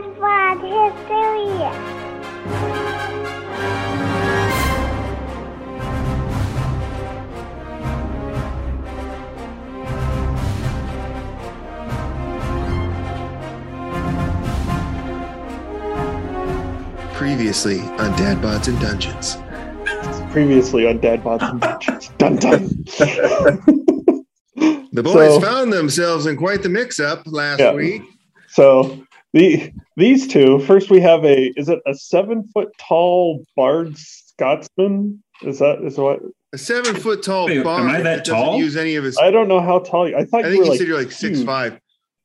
Dad Bod Hysteria. Previously on Dad Bods and Dungeons. previously on Dad Bods and Dungeons. Dun dun. The boys So- found themselves in quite the mix-up last Yeah. week. so the these two first we have a is it a seven foot tall bard Scotsman? Is that is what A seven-foot tall Wait, am bard I that doesn't tall? use any of his. I don't know how tall you I thought I you think were you like said you're like six huge. five.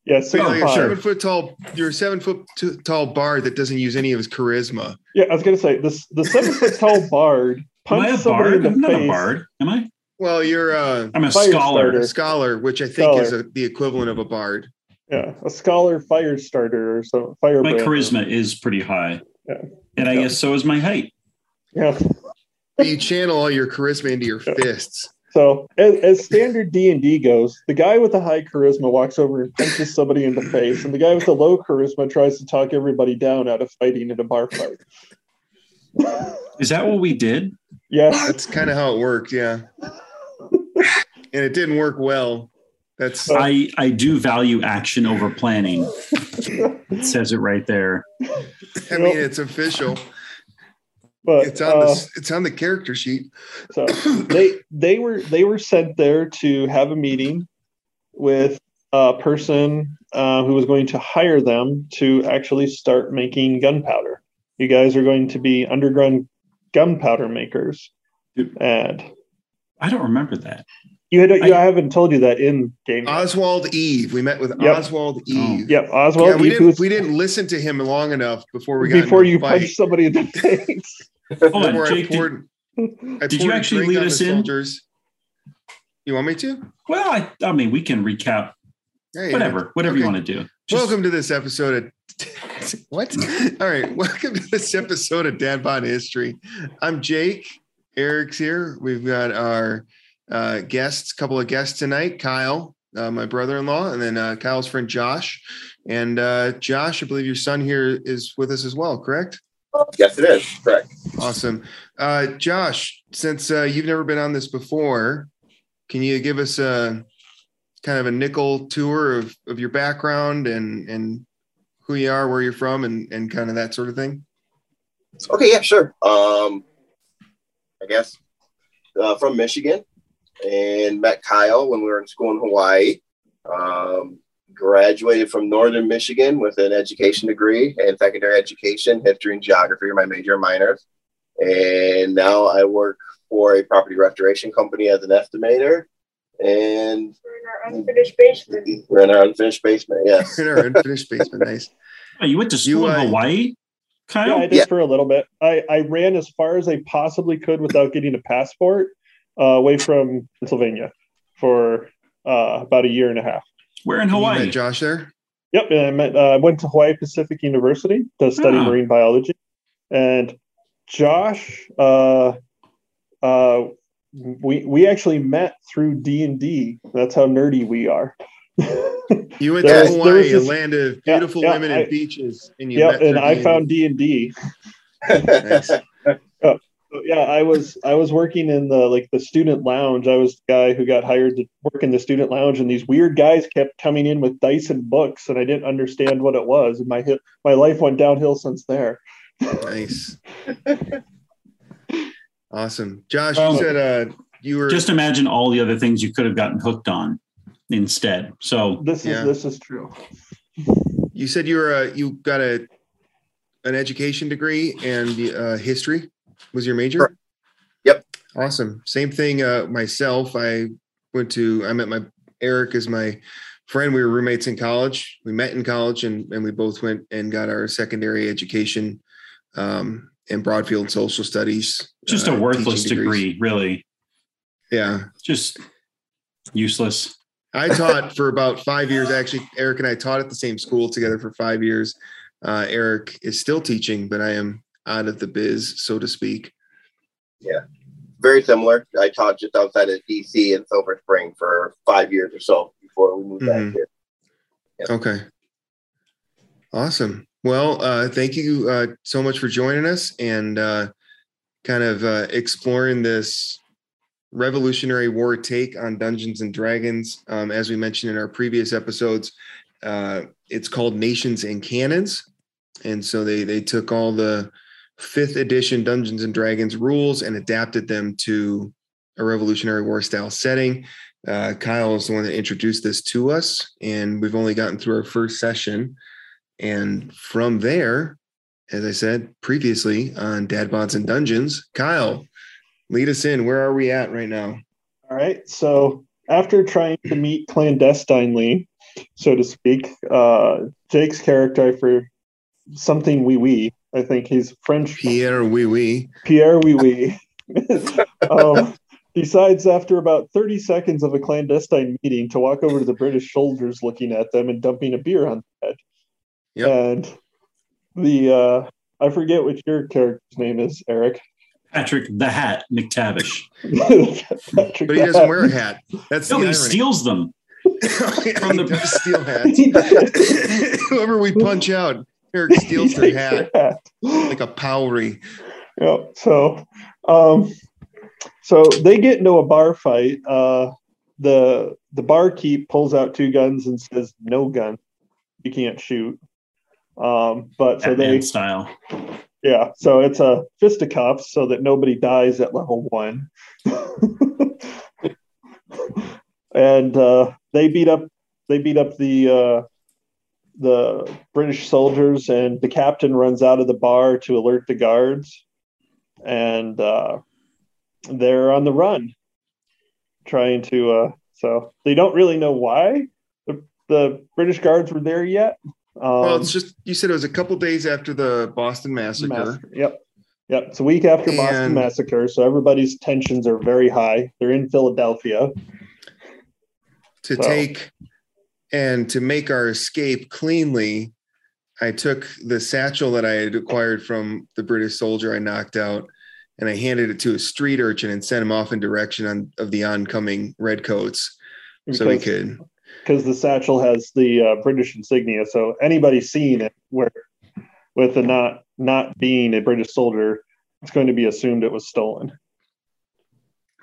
Yeah, So six you're like a five. seven foot tall. You're a seven foot t- tall bard that doesn't use any of his charisma. Yeah, I was gonna say this the seven foot tall bard Am I a somebody bard? in I'm the not a face. bard. Am I? Well, you're uh, I'm a scholar. starter. a scholar, which I think is a, the equivalent of a bard. Yeah, a scholar fire starter or so fire. My brand. charisma is pretty high. Yeah. And I Yeah. guess so is my height. Yeah. You channel all your charisma into your Yeah. fists. So as, as standard D and D goes, the guy with the high charisma walks over and punches somebody in the face, and the guy with the low charisma tries to talk everybody down out of fighting in a bar fight. Is that what we did? yes, That's kind of how it worked, yeah. and it didn't work well. That's I, I do value action over planning. It says it right there. I mean, it's official. but It's on uh, the it's on the character sheet. so they they were they were sent there to have a meeting with a person uh, who was going to hire them to actually start making gunpowder. You guys are going to be underground gunpowder makers, and I don't remember that. You had you, I- I haven't told you that in game. Oswald Eve. We met with Yep. Oswald Oh. Eve. Yep, Oswald. yeah, we Eve, didn't who's- we didn't listen to him long enough before we got before into you fight. punch somebody in the face. Hold on, Before I Jake. Did, poured, I did you actually lead us in? Soldiers. You want me to? well, I, I mean, we can recap Hey, whatever, whatever you want to do. Just- Welcome to this episode of what? All right, welcome to this episode of Dad Bod History. I'm Jake. Eric's here. We've got our uh, guests, couple of guests tonight. Kyle, uh, my brother-in-law, and then uh, Kyle's friend Josh. And uh, Josh, I believe your son here is with us as well. Correct? Yes, it is. Correct. Awesome. Uh, Josh, since uh, you've never been on this before, can you give us a kind of a nickel tour of, of your background and, and who you are, where you're from, and, and kind of that sort of thing? Okay, yeah, sure. Um, I guess uh, from Michigan and met Kyle when we were in school in Hawaii. Um, graduated from Northern Michigan with an education degree in secondary education, history and geography are my major and minors. And now I work for a property restoration company as an estimator. And We're in our unfinished basement. we're in our unfinished basement. Yes. In our unfinished basement. Nice. Oh, you went to You, school uh, in Hawaii, Kyle? Yeah, I did Yeah. for a little bit. I, I ran as far as I possibly could without getting a passport uh, away from Pennsylvania for uh, about a year and a half. Where in You Hawaii? met Josh there? Yep, and I met, uh, went to Hawaii Pacific University to study Ah. marine biology, and Josh, uh, uh, we we actually met through D and D. That's how nerdy we are. You went There to Hawaii, this- a land of beautiful yeah, women I- and beaches. And you yep, met and I D&D. found D and D. Nice. Yeah, I was I was working in the like the student lounge. I was the guy who got hired to work in the student lounge, and these weird guys kept coming in with dice and books, and I didn't understand what it was. And my hit, my life went downhill since there. Nice. Awesome. Josh, Um, you said uh, you were Just imagine all the other things you could have gotten hooked on instead. So This is Yeah. this is true. you said you were uh, you got a an education degree and uh, history was your major. Correct. Yep. Awesome. Same thing. Uh, myself, I went to. I met my Eric is my friend. We were roommates in college. We met in college, and and we both went and got our secondary education um, in Broadfield Social Studies. just uh, a worthless teaching degrees. degree, really. Yeah. Just useless. I taught for about five years. Actually, Eric and I taught at the same school together for five years. Uh, Eric is still teaching, but I am out of the biz, so to speak. Yeah, very similar. I taught just outside of DC in Silver Spring for five years or so before we moved Mhm. back here. Okay. Awesome. Well, uh, thank you uh, so much for joining us and uh, kind of uh, exploring this Revolutionary War take on Dungeons and Dragons. Um, as we mentioned in our previous episodes, uh, it's called Nations and Cannons, and so they they took all the fifth edition Dungeons and Dragons rules and adapted them to a Revolutionary War style setting. Uh, Kyle is the one that introduced this to us, and we've only gotten through our first session. And from there, as I said previously on Dad Bods and Dungeons, Kyle, lead us in. Where are we at right now? All right. So after trying to meet clandestinely, so to speak, uh, Jake's character for something wee wee. I think he's French. Pierre Wee Wee. Pierre Wee Wee. um, decides after about 30 seconds of a clandestine meeting to walk over to the British soldiers looking at them and dumping a beer on their head. Yep. And the uh I forget what your character's name is, Eric. Patrick the Hat McTavish. Patrick But he doesn't wear a hat. That's No, the he irony. steals them. from the steel hats. Whoever we punch out, Eric steals He their takes hat hat. like a powrie. yeah. So, um, so they get into a bar fight. Uh, the the barkeep pulls out two guns and says, "No gun, you can't shoot." Um, but so Batman they, style. yeah. So it's a fisticuffs so that nobody dies at level one. and uh, they beat up they beat up the uh, the British soldiers, and the captain runs out of the bar to alert the guards, and uh, they're on the run, trying to. Uh, so they don't really know why the, the British guards were there yet. Um, Well, it's just you said it was a couple days after the Boston massacre. Massacre. Yep. Yep. It's a week after Boston Massacre, so everybody's tensions are very high. They're in Philadelphia. to So- take and to make our escape cleanly, I took the satchel that I had acquired from the British soldier I knocked out, and I handed it to a street urchin and sent him off in direction on, of the oncoming redcoats, so we because- could. because the satchel has the uh, British insignia. So anybody seeing it where with the not not being a British soldier, it's going to be assumed it was stolen.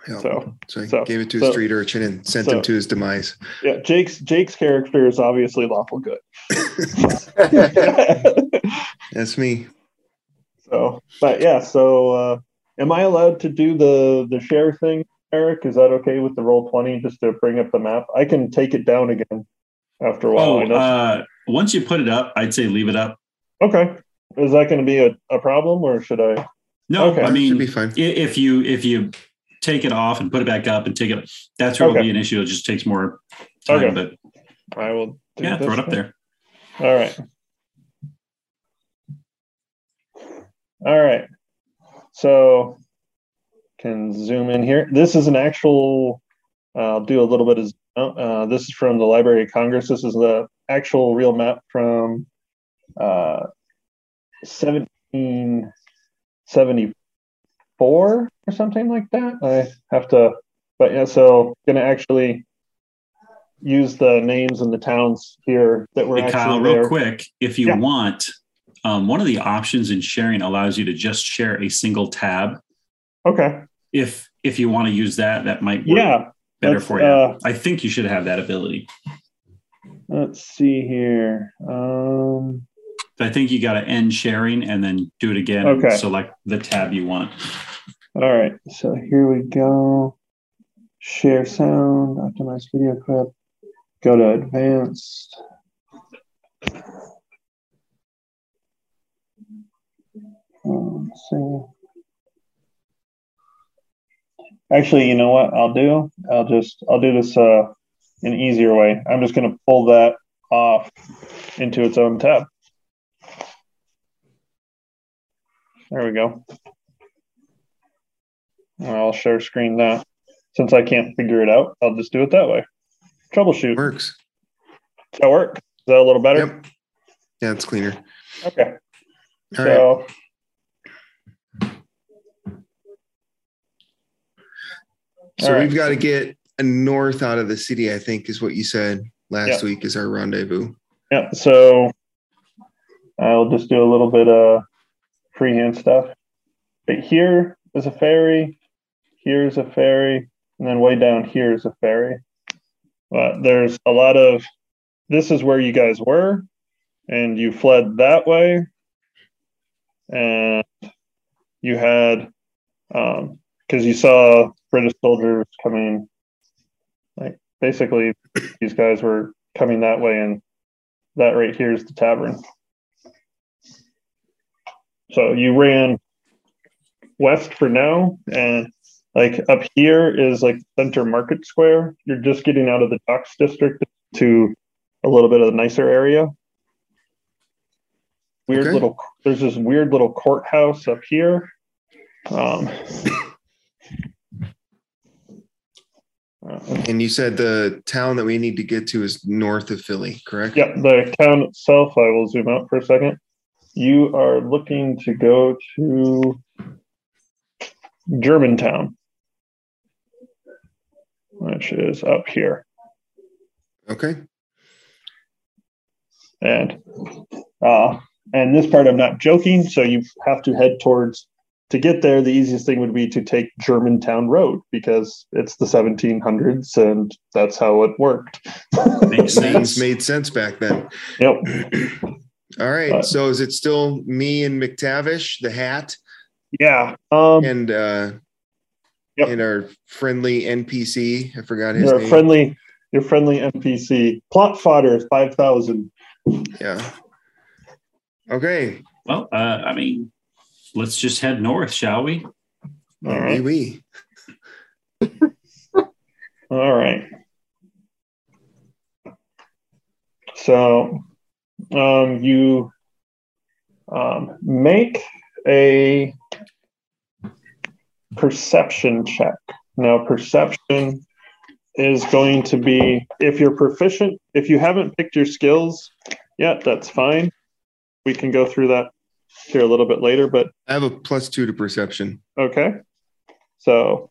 Yeah. So So I so- gave it to so- a street urchin and sent so- him to his demise. yeah, Jake's Jake's character is obviously lawful good. That's me. so, but yeah, so uh, am I allowed to do the the share thing, Eric? Is that okay with the roll twenty just to bring up the map? I can take it down again after a while. Oh, I know. uh, once you put it up, I'd say leave it up. okay, is that going to be a, a problem or should I? No, Okay. I Should mean, be fine. if you if you take it off and put it back up and take it, that's where it'll be an issue. It just takes more time, Okay. but I will. Do yeah, throw it up there. All right. All right. So can zoom in here. This is an actual. I'll do a little bit of. Uh, this is from the Library of Congress. This is the actual real map from uh, 1774 or something like that. I have to, but yeah. So going to actually use the names and the towns here that were Hey, actually Kyle, there. real quick, if you Yeah. want, um, one of the options in sharing allows you to just share a single tab. Okay. If if you want to use that, that might work Yeah. better for you. uh, I think you should have that ability. Let's see here. Um, I think you got to end sharing and then do it again. Okay. Select the tab you want. All right. So here we go. Share sound, optimize video clip. Go to advanced. Um, see. Actually, you know what I'll do? I'll just I'll do this uh, an easier way. I'm just to pull that off into its own tab. There we go. I'll share screen that. Since I can't figure it out, I'll just do it that way. Troubleshoot. Works. Does that work? Is that a little better? Yep. Yeah, it's cleaner. Okay. All right. so So all right. we've got to get a north out of the city, I think is what you said last Yeah. week is our rendezvous. yeah, so I'll just do a little bit of freehand stuff. But here is a ferry, here's a ferry, and then way down here is a ferry. But there's a lot of this is where you guys were, and you fled that way, and you had um because you saw British soldiers coming like basically these guys were coming that way and that right here is the tavern. So you ran west for now, and like up here is like Center Market Square. You're just getting out of the docks district to a little bit of the nicer area. Weird Okay. little. There's this weird little courthouse up here. Um, uh, And you said the town that we need to get to is north of Philly, correct? Yep, the town itself, I will zoom out for a second. You are looking to go to Germantown, which is up here. Okay. And uh and this part I'm not joking, so you have to head towards to get there, the easiest thing would be to take Germantown Road because it's the 1700s and that's how it worked. Makes Things sense. made sense back then. Yep. All right. Uh, so is it still me and McTavish, the hat, Yeah. Um and uh Yep. and our friendly NPC? I forgot his You're name. friendly, your friendly NPC. Plot fodder five thousand. yeah. Okay. Well, uh, I mean, let's just head north, shall we? All Oui, right. oui. All right. So, um, you um, make a perception check. Now, perception is going to be if you're proficient. If you haven't picked your skills yet, that's fine. We can go through that here a little bit later, but I have a plus two to perception. Okay. So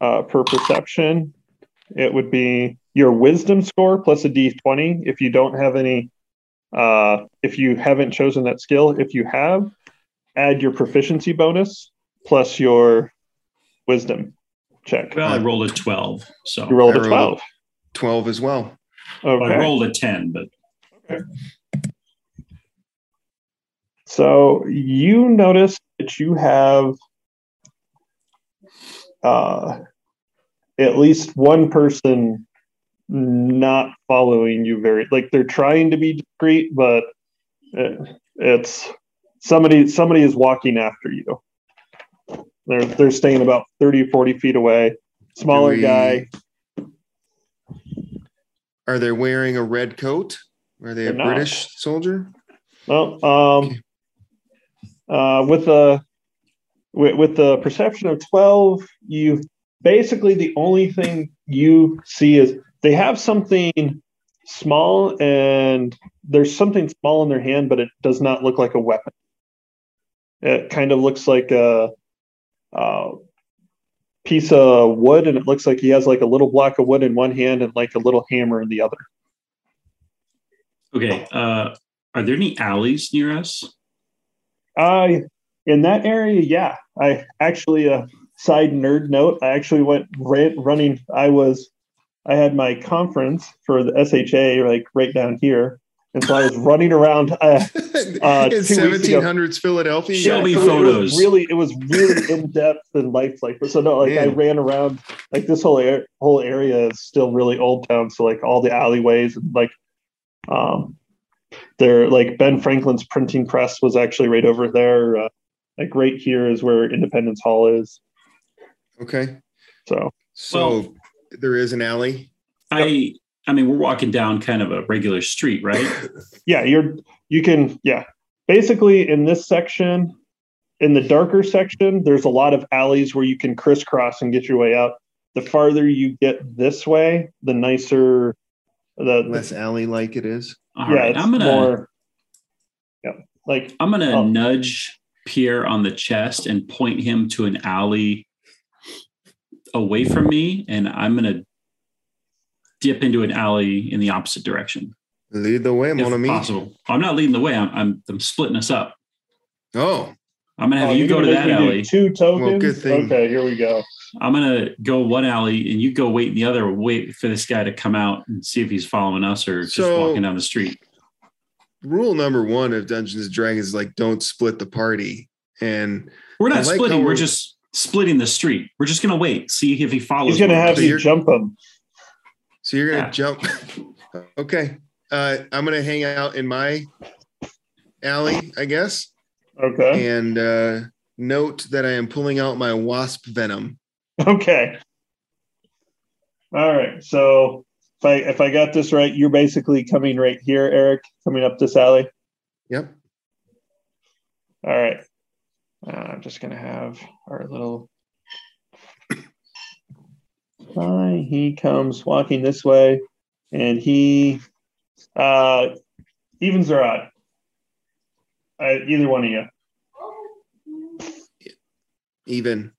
uh, per perception, it would be your wisdom score plus a d20. If you don't have any, uh, if you haven't chosen that skill, if you have, add your proficiency bonus plus your wisdom check. Well, I rolled a 12. So You rolled I a rolled 12. 12 as well. I rolled a 10, but Okay. So you notice that you have uh, at least one person not following you very like they're trying to be discreet, but it, it's somebody somebody is walking after you. They're they're staying about 30 40 feet away. Smaller we- guy. Are they wearing a red coat? Are they a They're not. British soldier? Well, um, uh, with the with, with the perception of twelve, you basically the only thing you see is they have something small, and there's something small in their hand, but it does not look like a weapon. It kind of looks like a, a piece of wood, and it looks like he has like a little block of wood in one hand and like a little hammer in the other. okay. Uh, are there any alleys near us? I in that area, yeah. I actually a side nerd note. I actually went ran, running. I was I had my conference for the SHA like right down here, and so I was running around. Uh, Uh, in two weeks ago. 1700s Philadelphia. Show Yeah. me so it was photos. really, it was really in depth and lifelike. So no, like I ran around. Like this whole air, whole area is still really old town. So like all the alleyways and like, um, there like Ben Franklin's printing press was actually right over there. Uh, like right here is where Independence Hall is. Okay. So So Well- there is an alley. I I mean, we're walking down kind of a regular street, right? yeah, you're you can yeah. Basically, in this section, in the darker section, there's a lot of alleys where you can crisscross and get your way out. The farther you get this way, the nicer the Less alley like it is. All yeah, right. it's I'm gonna more yeah, like I'm gonna Oh. nudge Pierre on the chest and point him to an alley away from me, and I'm gonna dip into an alley in the opposite direction. Lead the way, mon ami. possible. I'm not leading the way. I'm I'm, I'm splitting us up. Oh, I'm gonna have Oh, you go to that make me do alley. Two tokens. good thing. Okay, here we go. I'm gonna go one alley, and you go wait in the other. Wait for this guy to come out and see if he's following us or just So- walking down the street. rule number one of Dungeons and Dragons is like don't split the party. And We're not like splitting. We're we're- just splitting the street. We're just gonna wait, see if he follows. He's gonna one. have So you jump him. So you're gonna Yeah. jump. okay. Uh, I'm gonna hang out in my alley, I guess. Okay. And uh, note that I am pulling out my wasp venom. Okay. All right. So if I if I got this right, you're basically coming right here, Eric, coming up this alley. Yep. All right. Uh, I'm just gonna have our little guy. He comes walking this way, and he uh, evens or odd. Uh, either one of you. Even.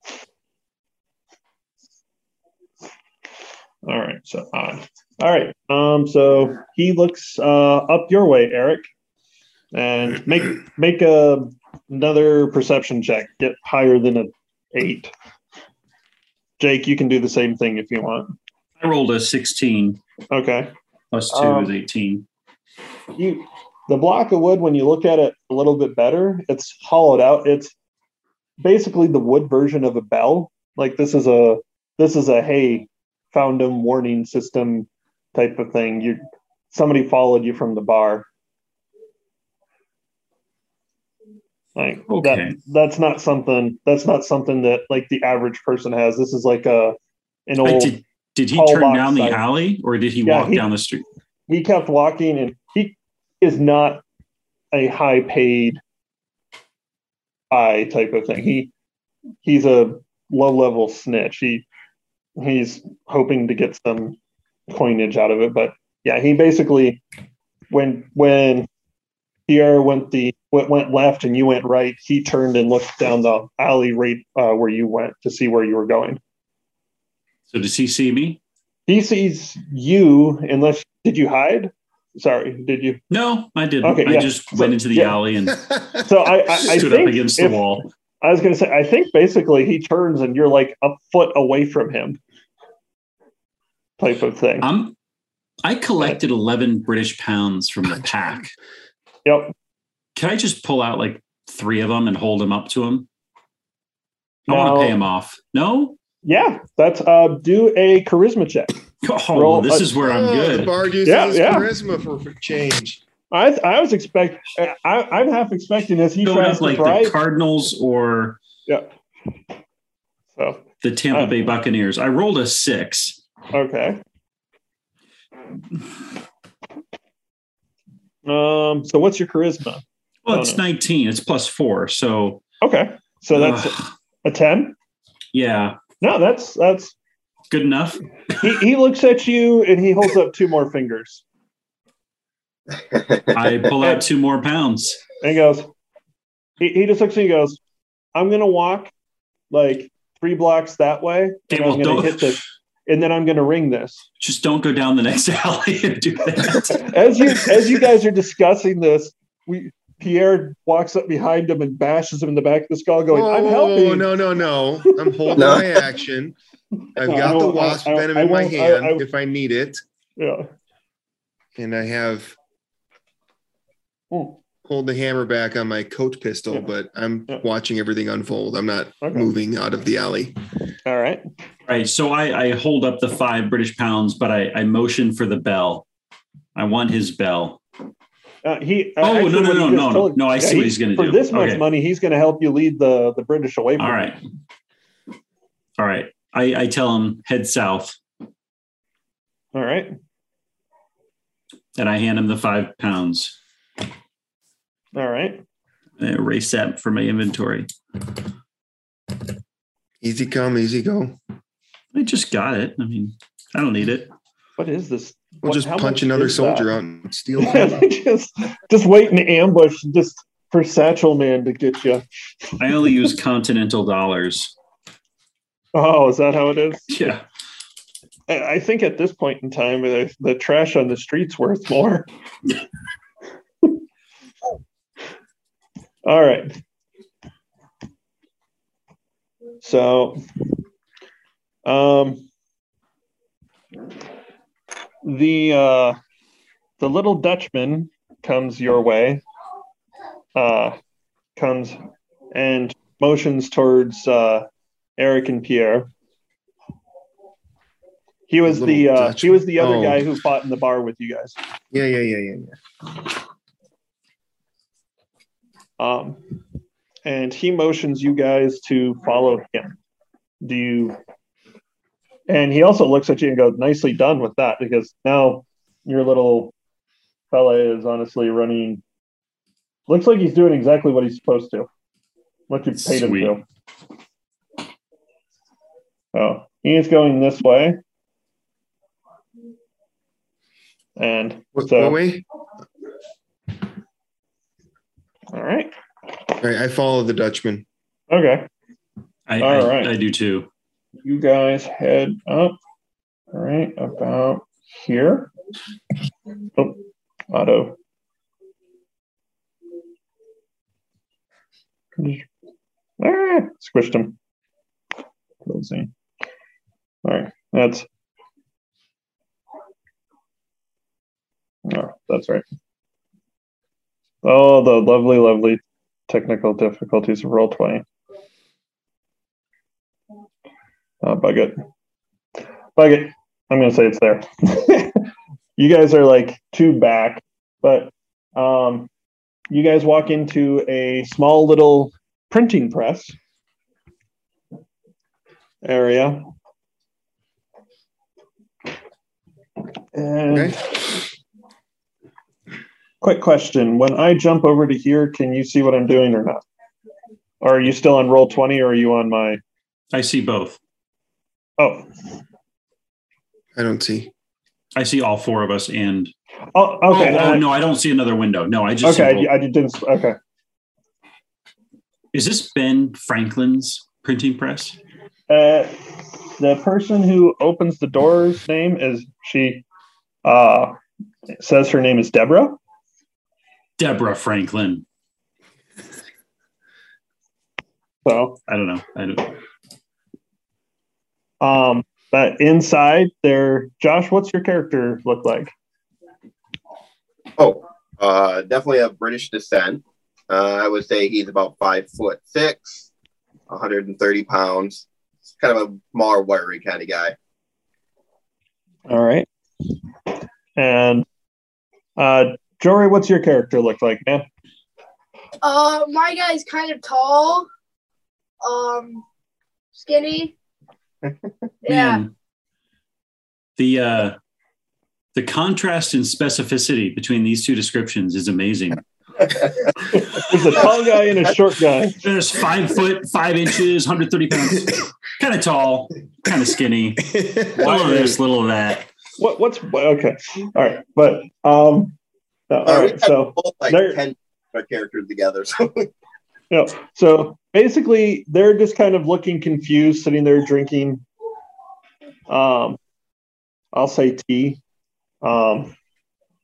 All right, so odd. All right. Um, so he looks uh up your way, Eric, and make make a another perception check. Get higher than an eight. Jake, you can do the same thing if you want. I rolled a 16 Okay. plus two Um, is 18. You the block of wood when you look at it a little bit better, it's hollowed out. It's basically the wood version of a bell. Like this is a this is a hey found him warning system type of thing. You somebody followed you from the bar. Like Okay. that that's not something that's not something that like the average person has. This is like a an old did, did he turn down the alley or did he Yeah, walk he- down the street? he kept walking and he is not a high paid eye type of thing. He he's a low level snitch. He he's hoping to get some coinage out of it. But yeah, he basically when when Pierre went the went, went left and you went right, he turned and looked down the alley right uh, where you went to see where you were going. So does he see me? He sees you unless did you hide? Sorry, did you? No, I didn't. Okay, I yeah. just So- went into the yeah. alley and So I, I, I stood up against if- the wall. I was going to say, I think basically he turns and you're like a foot away from him, type of thing. I'm I collected 11 British pounds from the pack. yep. Can I just pull out like three of them and hold them up to him? I want to pay him off. No? Yeah, that's uh, do a charisma check. Oh, Roll this a- is where I'm Oh, The good. bard uses Yeah, yeah. charisma for, for change. I I was expect I, I'm half expecting as he Going tries up to like the Cardinals or yeah. So the Tampa Uh, Bay Buccaneers. I rolled a six. okay. Um. So what's your charisma? Well, it's no. 19. It's plus four. So, Okay. So that's ugh, a ten. yeah, No, that's that's. good enough. He, he looks at you and he holds up two more fingers I pull out two more pounds. and he goes. He, he just looks at you and goes, "I'm gonna walk like three blocks that way, Okay, and well, I'm gonna don't- hit this, and then I'm gonna ring this." Just don't go down the next alley and do that. as you as you guys are discussing this, we Pierre walks up behind him and bashes him in the back of the skull, going, "I'm helping. Oh, no, no, no. I'm holding No. my action. I've No, got the wasp I- venom I in my won't- I- hand I- if I need it. Yeah. And I have Hmm. hold the hammer back on my coat pistol, Yeah. but I'm Yeah. watching everything unfold. I'm not Okay. moving out of the alley. All right. Right. So I, I hold up the five British pounds, but I, I motion for the bell. I want his bell. Uh, he. uh, Oh, actually, no, no, no, no, no. told- No, I see he- what he's going to do. For do. this much Okay. money, he's going to help you lead the the British away from. All you. right. All right. I, I tell him head south All right. and I hand him the five pounds. All right. I erase that from my inventory. Easy come, easy go. I just got it. I mean, I don't need it. What is this? We'll What- just punch another soldier that? out and steal. it. just just wait in ambush, just for Satchel Man to get you. I only use continental dollars. Oh, is that how it is? Yeah. I I think at this point in time, the, the trash on the streets worth more. All right. So, um, the uh, the little Dutchman comes your way. Uh, comes and motions towards uh, Eric and Pierre. He was Little the uh, he was the other Oh. guy who fought in the bar with you guys. Yeah, yeah, yeah, yeah, yeah. Um, and he motions you guys to follow him. Do you? And he also looks at you and goes, "Nicely done with that," because now your little fella is honestly running. Looks like he's doing exactly what he's supposed to. What you've paid Sweet. him to. Oh, he is going this way. And What, So- what way? all right. All right, I follow the Dutchman. Okay. I, All I, right. I do too. You guys head up right about here. Oh, auto. Ah, squished him. See. All right, that's. Oh, that's right. Oh, the lovely, lovely technical difficulties of roll 20. Uh, bug it. Bug it. I'm going to say it's there. you guys are like two back, but um, you guys walk into a small little printing press area. And Okay. quick question when I jump over to here, can you see what I'm doing or not? Or are you still on roll 20 or are you on my. I see both. Oh, I don't see. I see all four of us and oh okay. oh, oh, no, I don't see another window. No, I just okay, both. I didn't. Okay. Is this Ben Franklin's printing press? Uh, the person who opens the door's name is she. Uh, says her name is Deborah. Deborah Franklin. So, I don't know. I don't, um, but inside there, Josh, what's your character look like? Oh, uh, definitely of British descent. Uh, I would say he's about five foot six, 130 pounds. He's kind of a smaller, wiry kind of guy. All right. And uh, Jory, what's your character look like, man? Uh, my guy's kind of tall, um, skinny. yeah. Man, the uh, the contrast and specificity between these two descriptions is amazing. There's a tall guy and a short guy. There's five foot five inches, 130 pounds, kind of tall, kind of skinny. Little of this, little of that. What? What's okay? All right, but um, no, all we right. So both like there- 10 characters together. So Yeah. So basically, they're just kind of looking confused, sitting there drinking. Um, I'll say tea, um,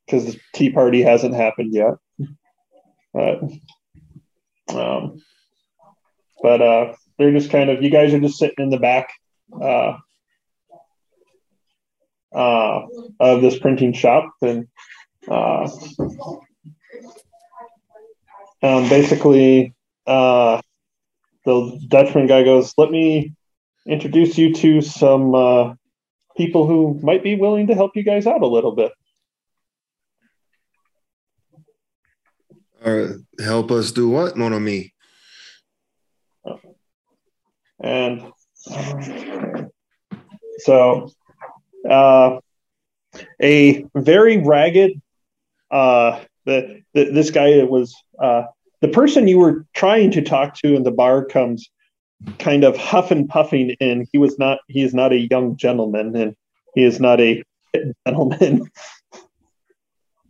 because the tea party hasn't happened yet. But, um, but uh, they're just kind of you guys are just sitting in the back, uh, uh, of this printing shop, and uh, um, basically uh, the Dutchman guy goes, "Let me introduce you to some uh, people who might be willing to help you guys out a little bit." Uh, help us do what, mon ami? And so, uh, a very ragged, uh, the, the this guy was uh, the person you were trying to talk to in the bar comes kind of huff and puffing in. He was not. He is not a young gentleman, and he is not a gentleman.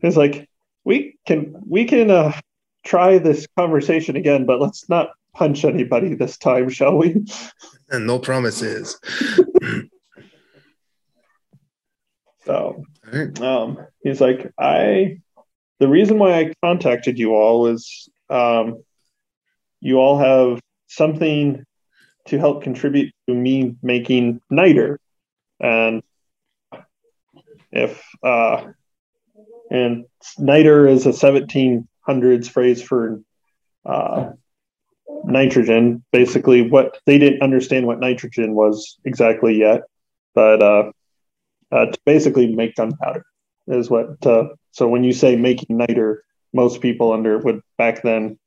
It's like we can we can uh, try this conversation again, but let's not punch anybody this time, shall we? And no promises. So right. um, he's like, I, the reason why I contacted you all is um, you all have something to help contribute to me making niter. And if, uh, and niter is a 1700s phrase for uh, nitrogen. Basically, what they didn't understand what nitrogen was exactly yet, but uh, uh, to basically make gunpowder is what. Uh, so when you say making niter, most people under would back then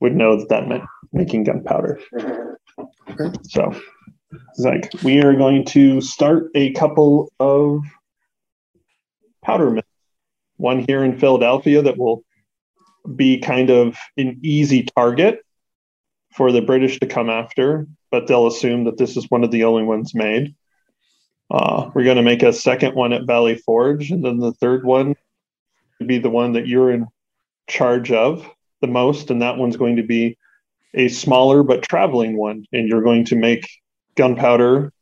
would know that that meant making gunpowder. Okay. So it's like we are going to start a couple of powder mills. One here in Philadelphia that will be kind of an easy target for the British to come after, but they'll assume that this is one of the only ones made. Uh, we're going to make a second one at Valley Forge, and then the third one would be the one that you're in charge of the most, and that one's going to be a smaller but traveling one, and you're going to make gunpowder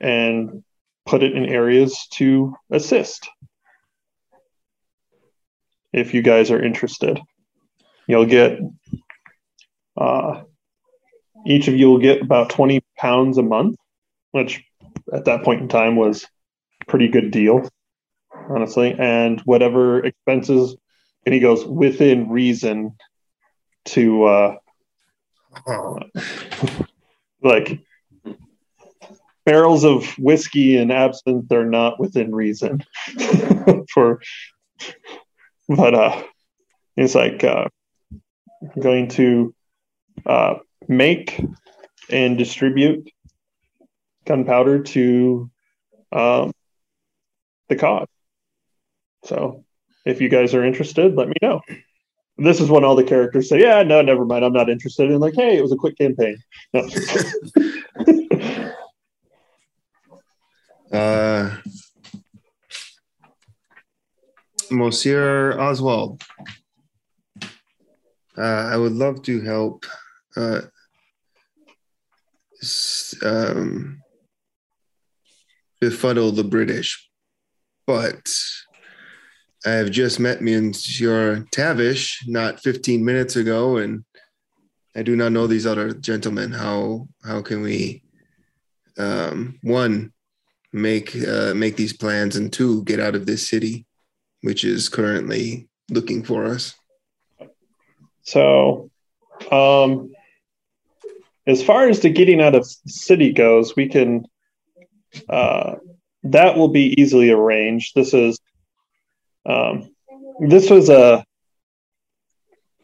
and put it in areas to assist. If you guys are interested, you'll get uh, each of you will get about 20 pounds a month, which at that point in time was pretty good deal, honestly. And whatever expenses, and he goes within reason to uh, like barrels of whiskey and absinthe are not within reason for but uh it's like uh going to uh make and distribute gunpowder to um the cause. So if you guys are interested let me know. This is when all the characters say yeah no never mind. I'm not interested. And like hey it was a quick campaign. No. Uh, Monsieur Oswald, uh, I would love to help uh, um, befuddle the British, but I have just met Monsieur Tavish not 15 minutes ago, and I do not know these other gentlemen. How how can we um, one make uh, make these plans, and two get out of this city, which is currently looking for us? So, um, as far as the getting out of city goes, we can. Uh, that will be easily arranged. This is. Um, this was a.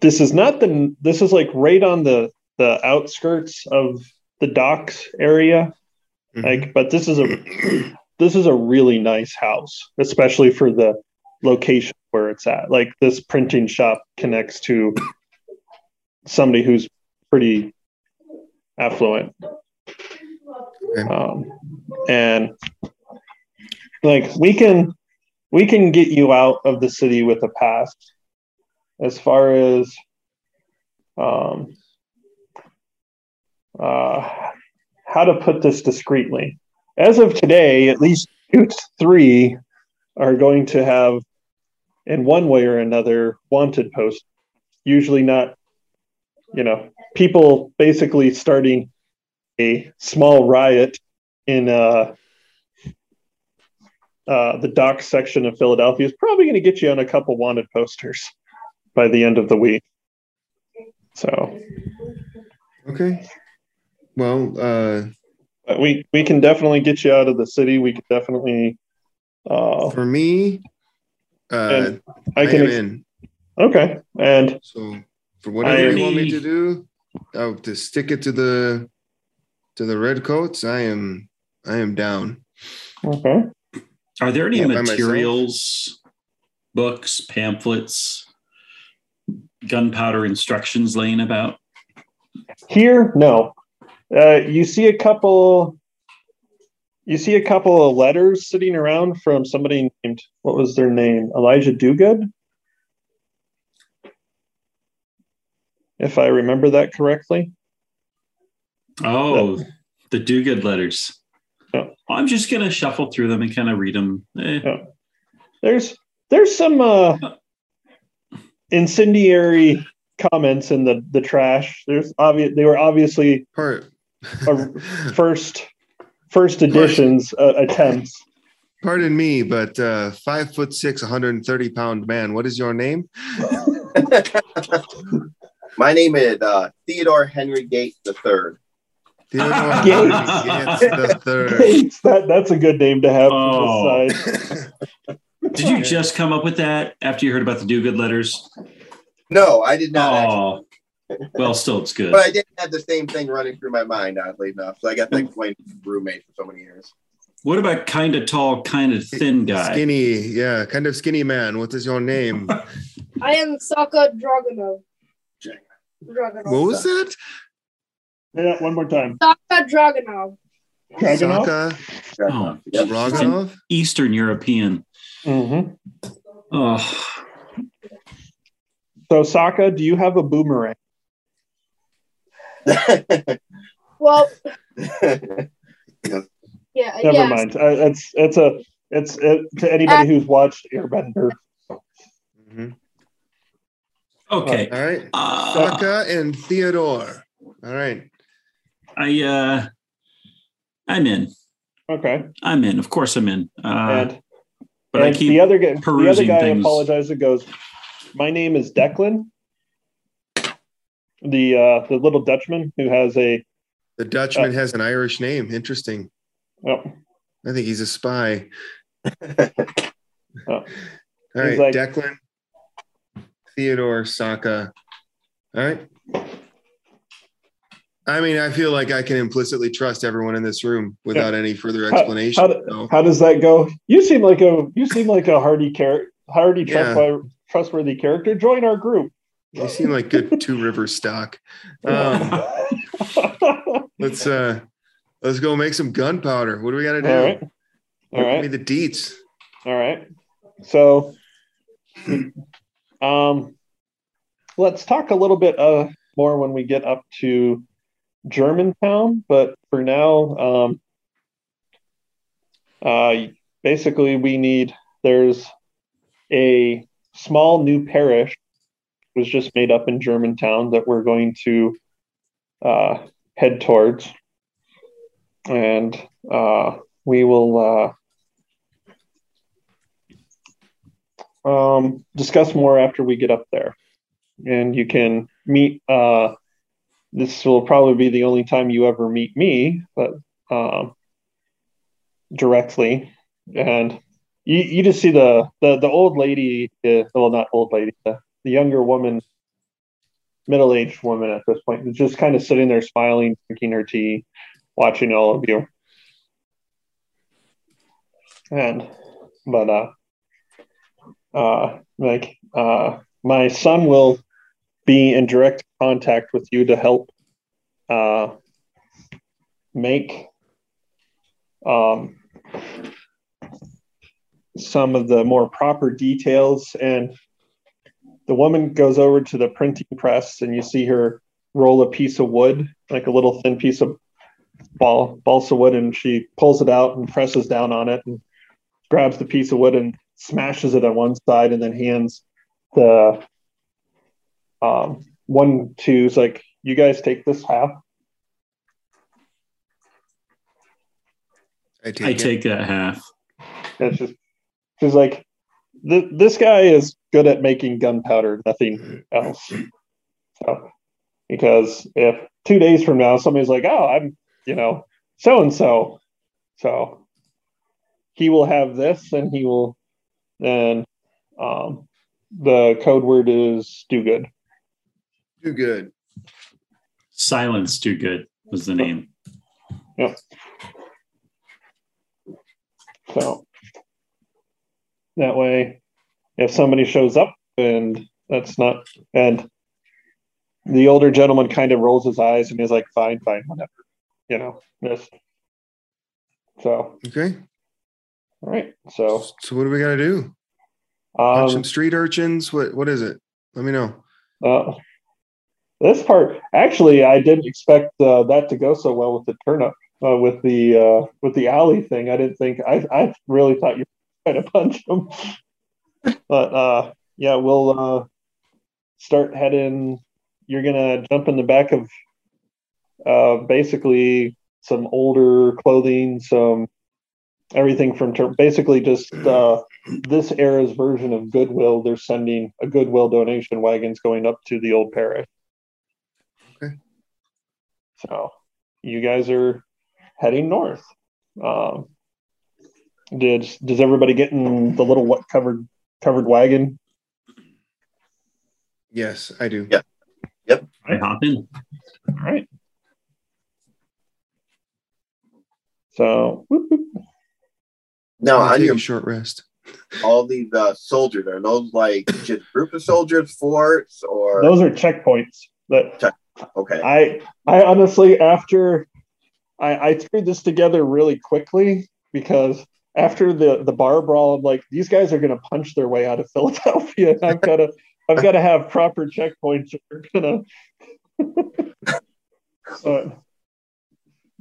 This is not the. This is like right on the the outskirts of the docks area. Mhm. Like, but this is a. This is a really nice house, especially for the location where it's at. Like this printing shop connects to somebody who's pretty affluent. Okay. Um, and like we can we can get you out of the city with a pass as far as um, uh, how to put this discreetly. As of today, at least two to three are going to have, in one way or another, wanted posts. Usually not, you know, people basically starting a small riot in uh, uh, the dock section of Philadelphia is probably going to get you on a couple wanted posters by the end of the week. So Okay. Well, uh, we we can definitely get you out of the city. We can definitely. Uh, for me, uh, And I, I can. am ex- in. okay, and So for whatever I- you want me to do, oh, to stick it to the to the red coats, I am I am down. okay. Are there any Yeah, materials, books, pamphlets, gunpowder instructions laying about? Here, no. Uh, you see a couple. You see a couple of letters sitting around from somebody named what was their name? Elijah Dugood, if I remember that correctly. Oh, the do good letters. I'm just gonna shuffle through them and kind of read them. Eh, Yeah. There's there's some uh, incendiary comments in the the trash. There's obvious they were obviously Part. a first first editions uh, attempts. Pardon me, but uh, five foot six, 130 pound man. What is your name? My name is uh, Theodore Henry Gates III. Theodore Gates. Gates the third. Gates, that that's a good name to have Oh. for this side. did you just come up with that after you heard about the do good letters? No, I did not. Oh, well, still it's good. But I did have the same thing running through my mind, oddly enough. So I got to explain my roommate for so many years. What about kind of tall, kind of thin guy? Skinny, yeah, kind of skinny man. What is your name? I am Saka Dragunov. Jack. Dragunov. What was that? Yeah, one more time. Saka Dragunov. Dragunov? Saka Oh, Yep. Roganov? Eastern European. hmm Oh, So Saka, do you have a boomerang? Well, yeah, Never yes. mind. Uh, it's it's a it's it, to anybody who's watched Airbender. Mhm. okay. All right. Uh, Saka and Theodore. All right. I uh, I'm in. Okay, I'm in. Of course, I'm in. Uh, and but I keep the other guy, the other perusing guy things. apologizes. and Goes, my name is Declan. The uh, the little Dutchman who has a The Dutchman has an Irish name. Interesting. oh, I think he's a spy. Oh. All right. He's like- Declan, Theodore, Saka. All right. I mean, I feel like I can implicitly trust everyone in this room without any further explanation. how do- So, how does that go? You seem like a you seem like a hardy character, hardy Yeah. trustworthy, trustworthy character. Join our group. you seem like good two river stock. Um, let's uh let's go make some gunpowder. What do we got to do? All right. All Give me the deets. All right. So, um, let's talk a little bit uh, more when we get up to Germantown. But for now, um, uh, basically, we need there's a small new parish was just made up in Germantown that we're going to uh, head towards, and uh, we will. Uh, um, discuss more after we get up there. And you can meet. This will probably be the only time you ever meet me, but um, directly. And you, you just see the the, the old lady. Well, not old lady. The, the younger woman, middle aged woman at this point, just kind of sitting there smiling, drinking her tea, watching all of you. And but uh uh, like uh, my son will be in direct contact with you to help uh, make um, some of the more proper details. And the woman goes over to the printing press, and you see her roll a piece of wood, like a little thin piece of ball balsa wood, and she pulls it out and presses down on it and grabs the piece of wood and smashes it on one side and then hands the um, one two's like, you guys take this half. I take, I take that half. And it's just, she's like, "Th- this guy is good at making gunpowder, nothing else. So, because if two days from now somebody's like, oh, I'm, you know, so and so, so he will have this and he will, and um, the code word is do good. Too good. Silence too good was the name. Yep. So that way, if somebody shows up and that's not, and the older gentleman kind of rolls his eyes and he's like, fine, fine, whatever, you know, just so, Okay. all right. So, So what do we got to do? Um, some street urchins? What What is it? Let me know. uh, this part, actually, I didn't expect uh, that to go so well with the turnip. uh, with the uh, with the alley thing. I didn't think I I really thought you were trying to punch him, but uh, yeah, we'll uh, start heading. You're gonna jump in the back of uh, basically some older clothing, some everything from ter- basically just uh, this era's version of Goodwill. They're sending a Goodwill donation wagons going up to the old parish. Okay. So you guys are heading north. Um, did does everybody get in the little what covered covered wagon? Yes, I do. Yeah. Yep. I hop in. All right. So whoop, whoop. Now, I'll on a short rest. all these uh, soldiers are those like just group of soldiers, forts, or those are checkpoints. That okay? I I honestly after I I threw this together really quickly because after the the bar brawl, I'm like these guys are gonna punch their way out of Philadelphia. And I've gotta I've gotta have proper checkpoints. that are gonna. but,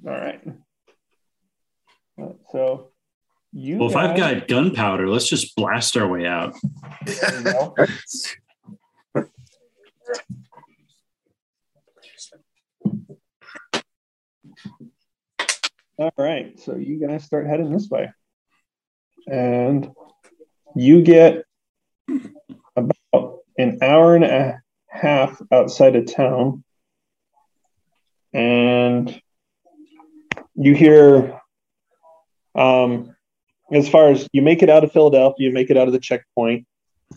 all right. So you. Well, if I've got gunpowder, let's just blast our way out. All right, so you guys start heading this way, and you get about an hour and a half outside of town, and you hear, um, as far as you make it out of Philadelphia, you make it out of the checkpoint.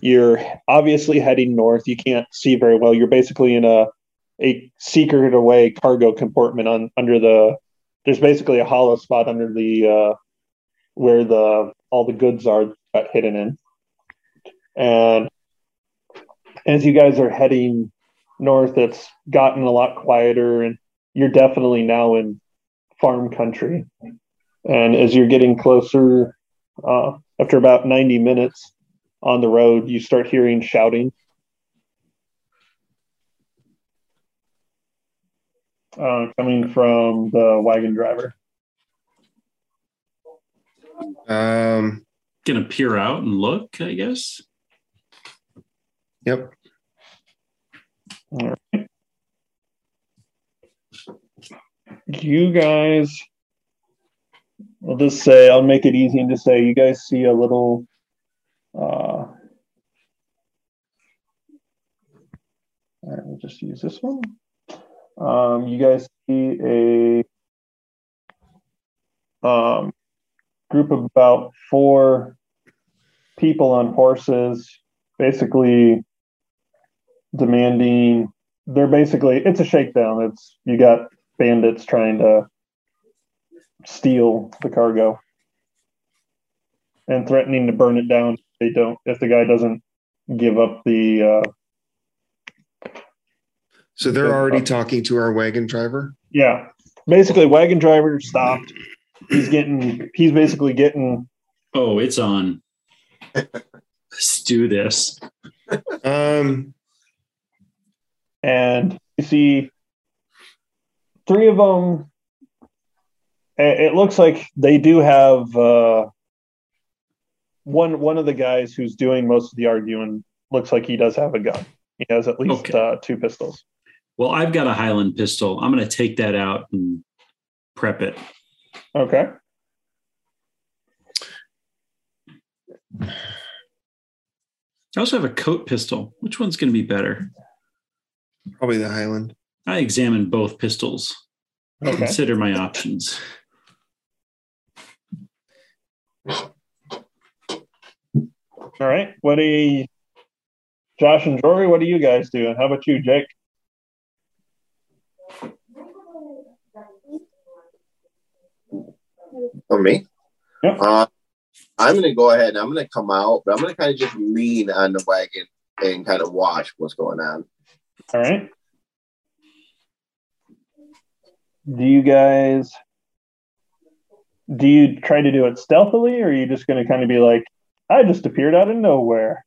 You're obviously heading north. You can't see very well. You're basically in a a secret away cargo compartment on under the there's basically a hollow spot under the uh, where the all the goods are got hidden in. And as you guys are heading north, it's gotten a lot quieter, and you're definitely now in farm country. And as you're getting closer, uh, after about 90 minutes on the road, you start hearing shouting. Uh, coming from the wagon driver. Um, Gonna peer out and look, I guess. yep. You guys, I'll just say, I'll make it easy and just say, you guys see a little. Uh, all right, we'll just use this one. Um, you guys see a um, group of about four people on horses, basically demanding. They're basically it's a shakedown. It's you got bandits trying to steal the cargo and threatening to burn it down if they don't if the guy doesn't give up the uh, So they're already talking to our wagon driver. yeah basically wagon driver stopped he's getting he's basically getting Oh, it's on. Let's do this. Um, and you see three of them it it looks like they do have uh, one one of the guys who's doing most of the arguing looks like he does have a gun he has at least Okay. uh, two pistols Well, I've got a Highland pistol. I'm gonna take that out and prep it. okay I also have a coat pistol. Which one's gonna be better? probably the Highland. I examined both pistols. okay Consider my options. all right what do you josh and jory what are you guys doing how about you jake For me, Yep. uh, I'm gonna go ahead and I'm gonna come out, but I'm gonna kind of just lean on the wagon and kind of watch what's going on. All right. Do you guys do you try to do it stealthily or are you just going to kind of be like I just appeared out of nowhere?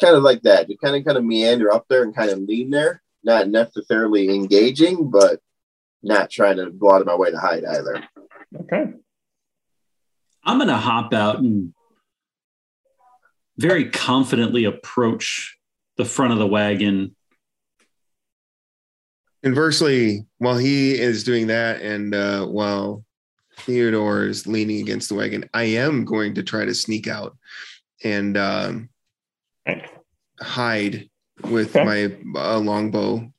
Kind of like that. You kind of kind of meander up there and kind of lean there, not necessarily engaging, but not trying to go out of my way to hide either. Okay. I'm going to hop out and very confidently approach the front of the wagon. Inversely, while he is doing that, and uh, while Theodore is leaning against the wagon, I am going to try to sneak out and um, hide with Okay. my uh, longbow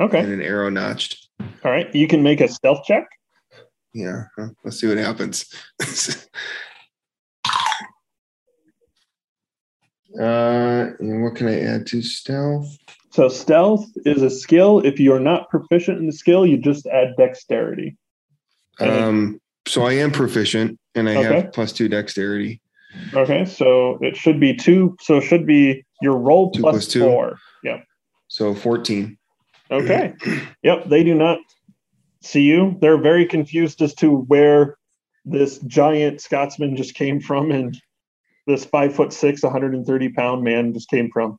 Okay. and an arrow notched. All right. You can make a stealth check. Yeah, let's see what happens. uh, and what can I add to stealth? So stealth is a skill. If you're not proficient in the skill, you just add dexterity. Um, so I am proficient, and I Okay. have plus two dexterity. Okay. So it should be two. So it should be your roll Two plus plus two. four. Yep. So fourteen. Okay. yep. They do not see you. They're very confused as to where this giant Scotsman just came from and this five foot six, 130 pound man just came from.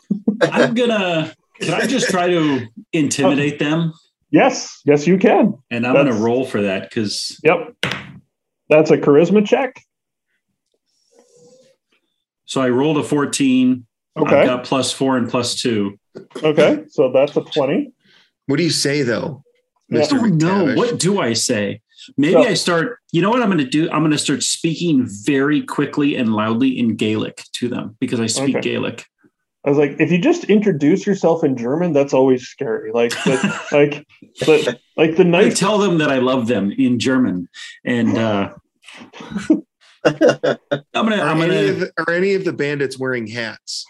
I'm going to, can I just try to intimidate them? Yes. Yes, you can. And I'm going to roll for that because Yep. That's a charisma check. so I rolled a 14. I've Okay. got plus four and plus two. Okay. So that's a 20. What do you say though, Yeah. Mister Oh no! McTavish? What do I say? Maybe So- I start. You know what I'm going to do? I'm going to start speaking very quickly and loudly in Gaelic to them because I speak Okay. Gaelic. I was like, if you just introduce yourself in German, that's always scary. Like, the, like, but, like the I tell them that I love them in German, and uh, I'm gonna. Are, I'm any gonna. of the, are any of the bandits wearing hats?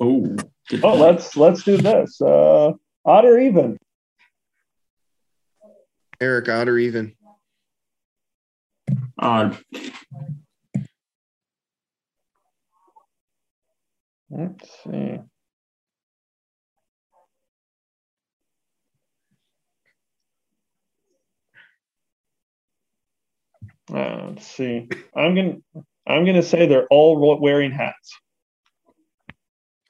Oh, Oh, let's let's do this. Uh, odd or even. Eric, odd or even? Odd. Let's see. Uh, let's see. I'm gonna I'm gonna say they're all wearing hats.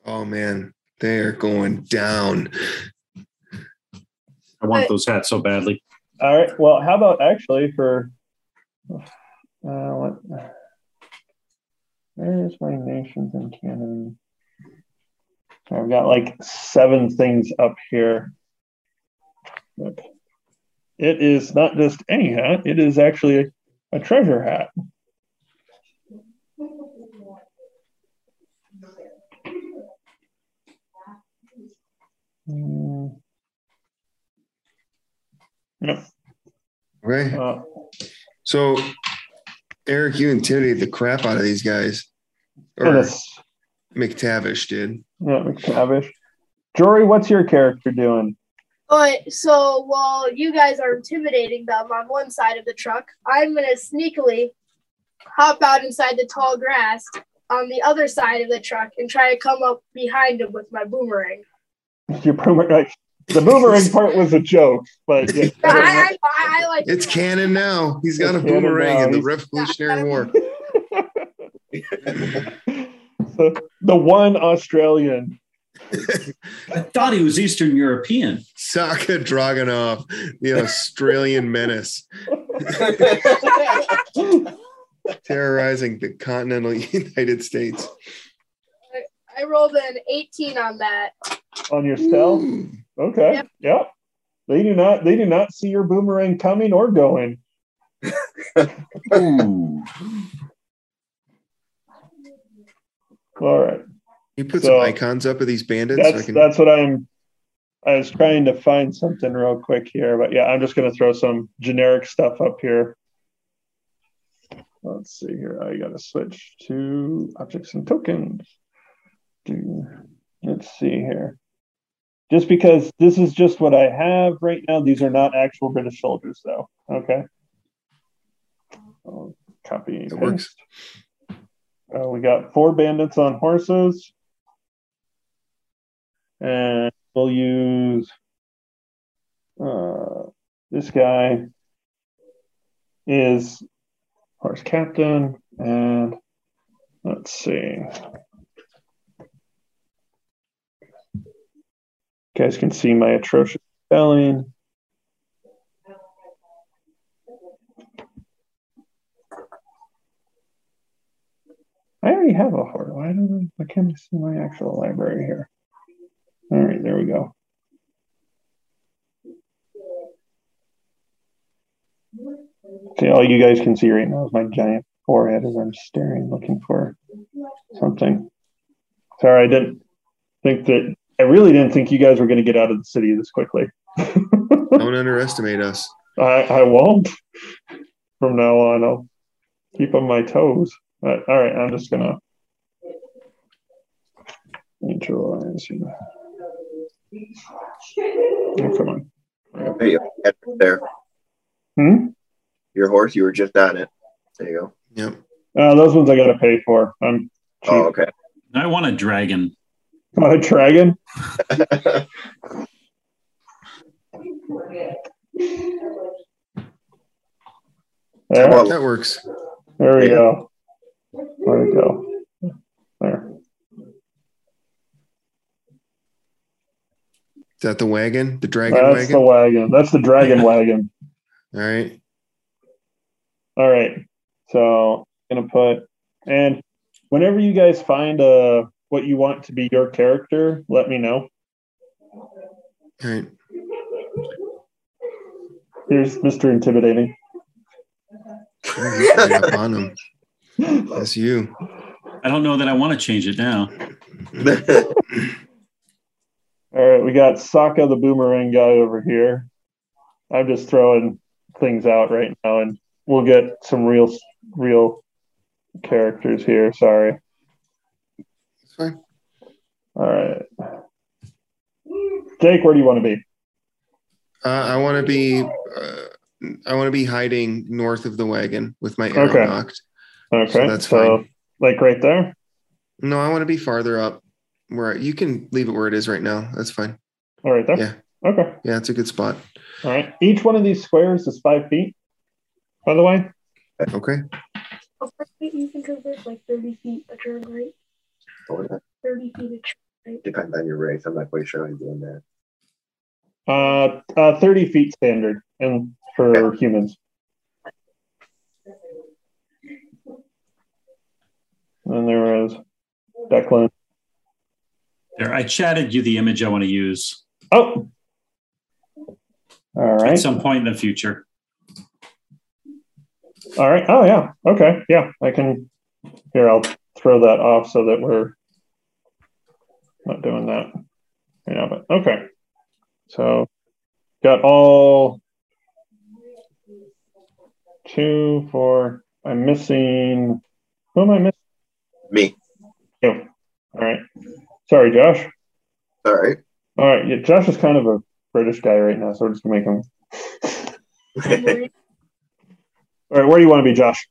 Oh man, they are going down. I want those hats so badly. All right. Well, how about actually for uh, what? Where's my nations and canon? I've got like seven things up here. It is not just any hat; it is actually a, a treasure hat. Hmm. Okay, Uh, so Eric, you intimidated the crap out of these guys, or Dennis. McTavish did. Yeah, McTavish. Jory, what's your character doing? But so while you guys are intimidating them on one side of the truck, I'm gonna sneakily hop out inside the tall grass on the other side of the truck and try to come up behind them with my boomerang. Your boomerang. The boomerang part was a joke, but yeah. I, I, I, I like It's canon now. He's got a It's canon boomerang now. in the He's- Revolutionary War. so the one Australian. I thought he was Eastern European. Saka Dragunov, the Australian menace, terrorizing the continental United States. I rolled an 18 on that. on your stealth. Hmm. Ooh. Okay. Yep. Yep. They do not. They do not see your boomerang coming or going. Ooh. All right. You put So- some icons up of these bandits. so I That's can, that's what I'm. I was trying to find something real quick here, but yeah, I'm just going to throw some generic stuff up here. Let's see here. I got to switch to objects and tokens. Do- Let's see here. Just because this is just what I have right now, these are not actual British soldiers, though. Okay. I'll copy. and It works. Uh, we got four bandits on horses. And we'll use uh, this guy is horse captain. And let's see. You guys can see my atrocious spelling. I already have a heart. Why don't I, I can't see my actual library here? All right, there we go. See, all you guys can see right now is my giant forehead as I'm staring, looking for something. Sorry, I didn't think that I really didn't think you guys were going to get out of the city this quickly. Don't underestimate us. I, I won't. From now on, I'll keep on my toes. But, all right, I'm just gonna neutralize you. Oh, come on. Hey, there. Hmm? Your horse, you were just on it. There you go. Yep. Uh, those ones I gotta pay for. I'm cheap. Oh, okay. I want a dragon. Want a dragon? There, Come on. That works. there we Yeah. go. There we go. There. Is that the wagon? The dragon That's the wagon? wagon. That's the dragon wagon. All right. All right. So I'm gonna put and whenever you guys find uh what you want to be your character, let me know. All right. Here's Mr. Intimidating. Right up on him. That's you. I don't know that I want to change it now. All right, we got Sokka the boomerang guy over here. I'm just throwing things out right now and we'll get some real real characters here. Sorry. It's fine. All right. Jake, where do you want to be? Uh, I want to be. Uh, I want to be hiding north of the wagon with my arrow Okay. knocked. Okay. So that's so fine. like right there? No, I want to be farther up. Where you can leave it where it is right now. That's fine. All right there? Yeah. Okay. Yeah, it's a good spot. All right. Each one of these squares is five feet, by the way. Okay. You can convert like 30 feet a turn, right? 30 feet a turn. Depends on your race. I'm not quite sure how you're doing that. Uh, uh 30 feet standard and for humans. And there was Declan. There, I chatted you the image I want to use Oh. All right. at some point in the future. All right. Oh yeah. Okay. Yeah. I can here I'll throw that off so that we're not doing that. Yeah, but okay. So got all two, four. I'm missing who am I missing? Me. You. All right. Sorry, Josh. All right. All right. Yeah, Josh is kind of a British guy right now, so we're just gonna make him all right, where do you want to be, Josh?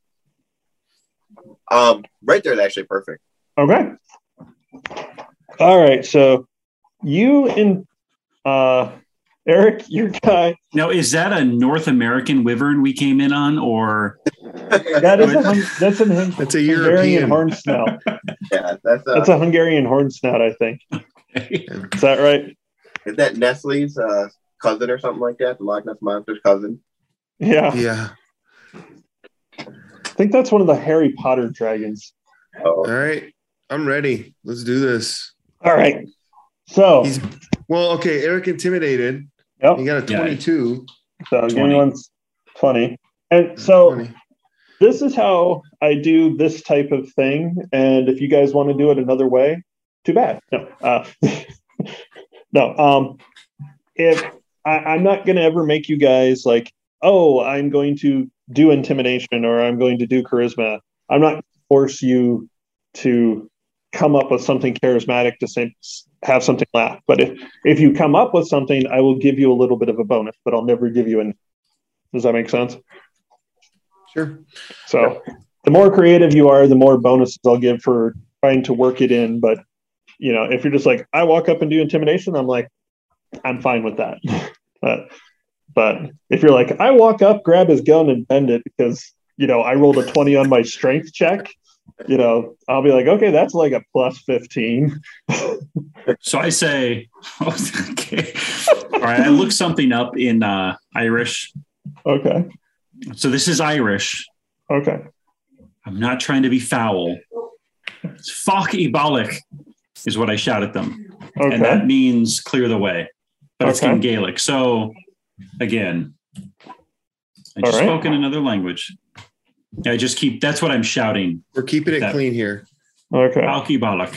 Um, right there is actually perfect. Okay. All right. So you and uh Eric, your guy. Now, is that a North American wyvern we came in on, or That is a hun- that's a hun- That's a Hungarian European. horn snout. Yeah, that's uh, That's a Hungarian horn snout, I think. Is that right? is that Nessie's uh, cousin or something like that? The Loch Ness monster's cousin. Yeah. Yeah. I think that's one of the Harry Potter dragons. Oh, All right. I'm ready. Let's do this. All right. So, He's well. Okay. Eric intimidated. yep. You got a Yeah. 22. So give 20. me one twenty. And so 20. this is how I do this type of thing. And if you guys want to do it another way, too bad. No, uh, no. Um, if I, I'm not going to ever make you guys like, oh, I'm going to do intimidation or I'm going to do charisma. I'm not force you to come up with something charismatic to say, have something laugh. But if if you come up with something, I will give you a little bit of a bonus, but I'll never give you an. Does that make sense? Sure. So the more creative you are, the more bonuses I'll give for trying to work it in. But you know, if you're just like, I walk up and do intimidation, I'm like, I'm fine with that. but but if you're like, I walk up, grab his gun and bend it because you know I rolled a 20 on my strength check, you know, I'll be like, okay, that's like a plus 15. so I say, okay, all right. I look something up in uh, Irish. Okay. So this is Irish. Okay. I'm not trying to be foul. Fok Ibalik is what I shout at them. Okay. And that means clear the way. But it's in Gaelic. So again, I just right. spoke in another language. I just keep that's what I'm shouting. We're keeping it That- clean here. Okay. Fok Ibalik.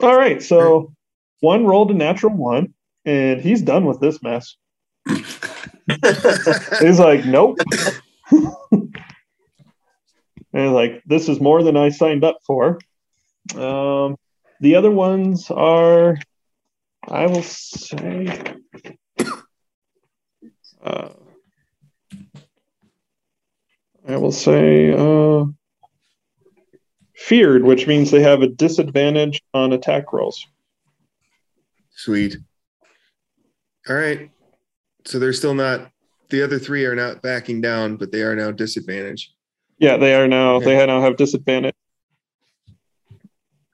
All right. So one rolled a natural one, and he's done with this mess. He's like, nope. and like, this is more than I signed up for. Um, the other ones are, I will say, uh, I will say, uh, feared, which means they have a disadvantage on attack rolls. Sweet. All right. So they're still not. The other three are not backing down, but they are now disadvantaged. Yeah, they are now. Okay. They now have disadvantage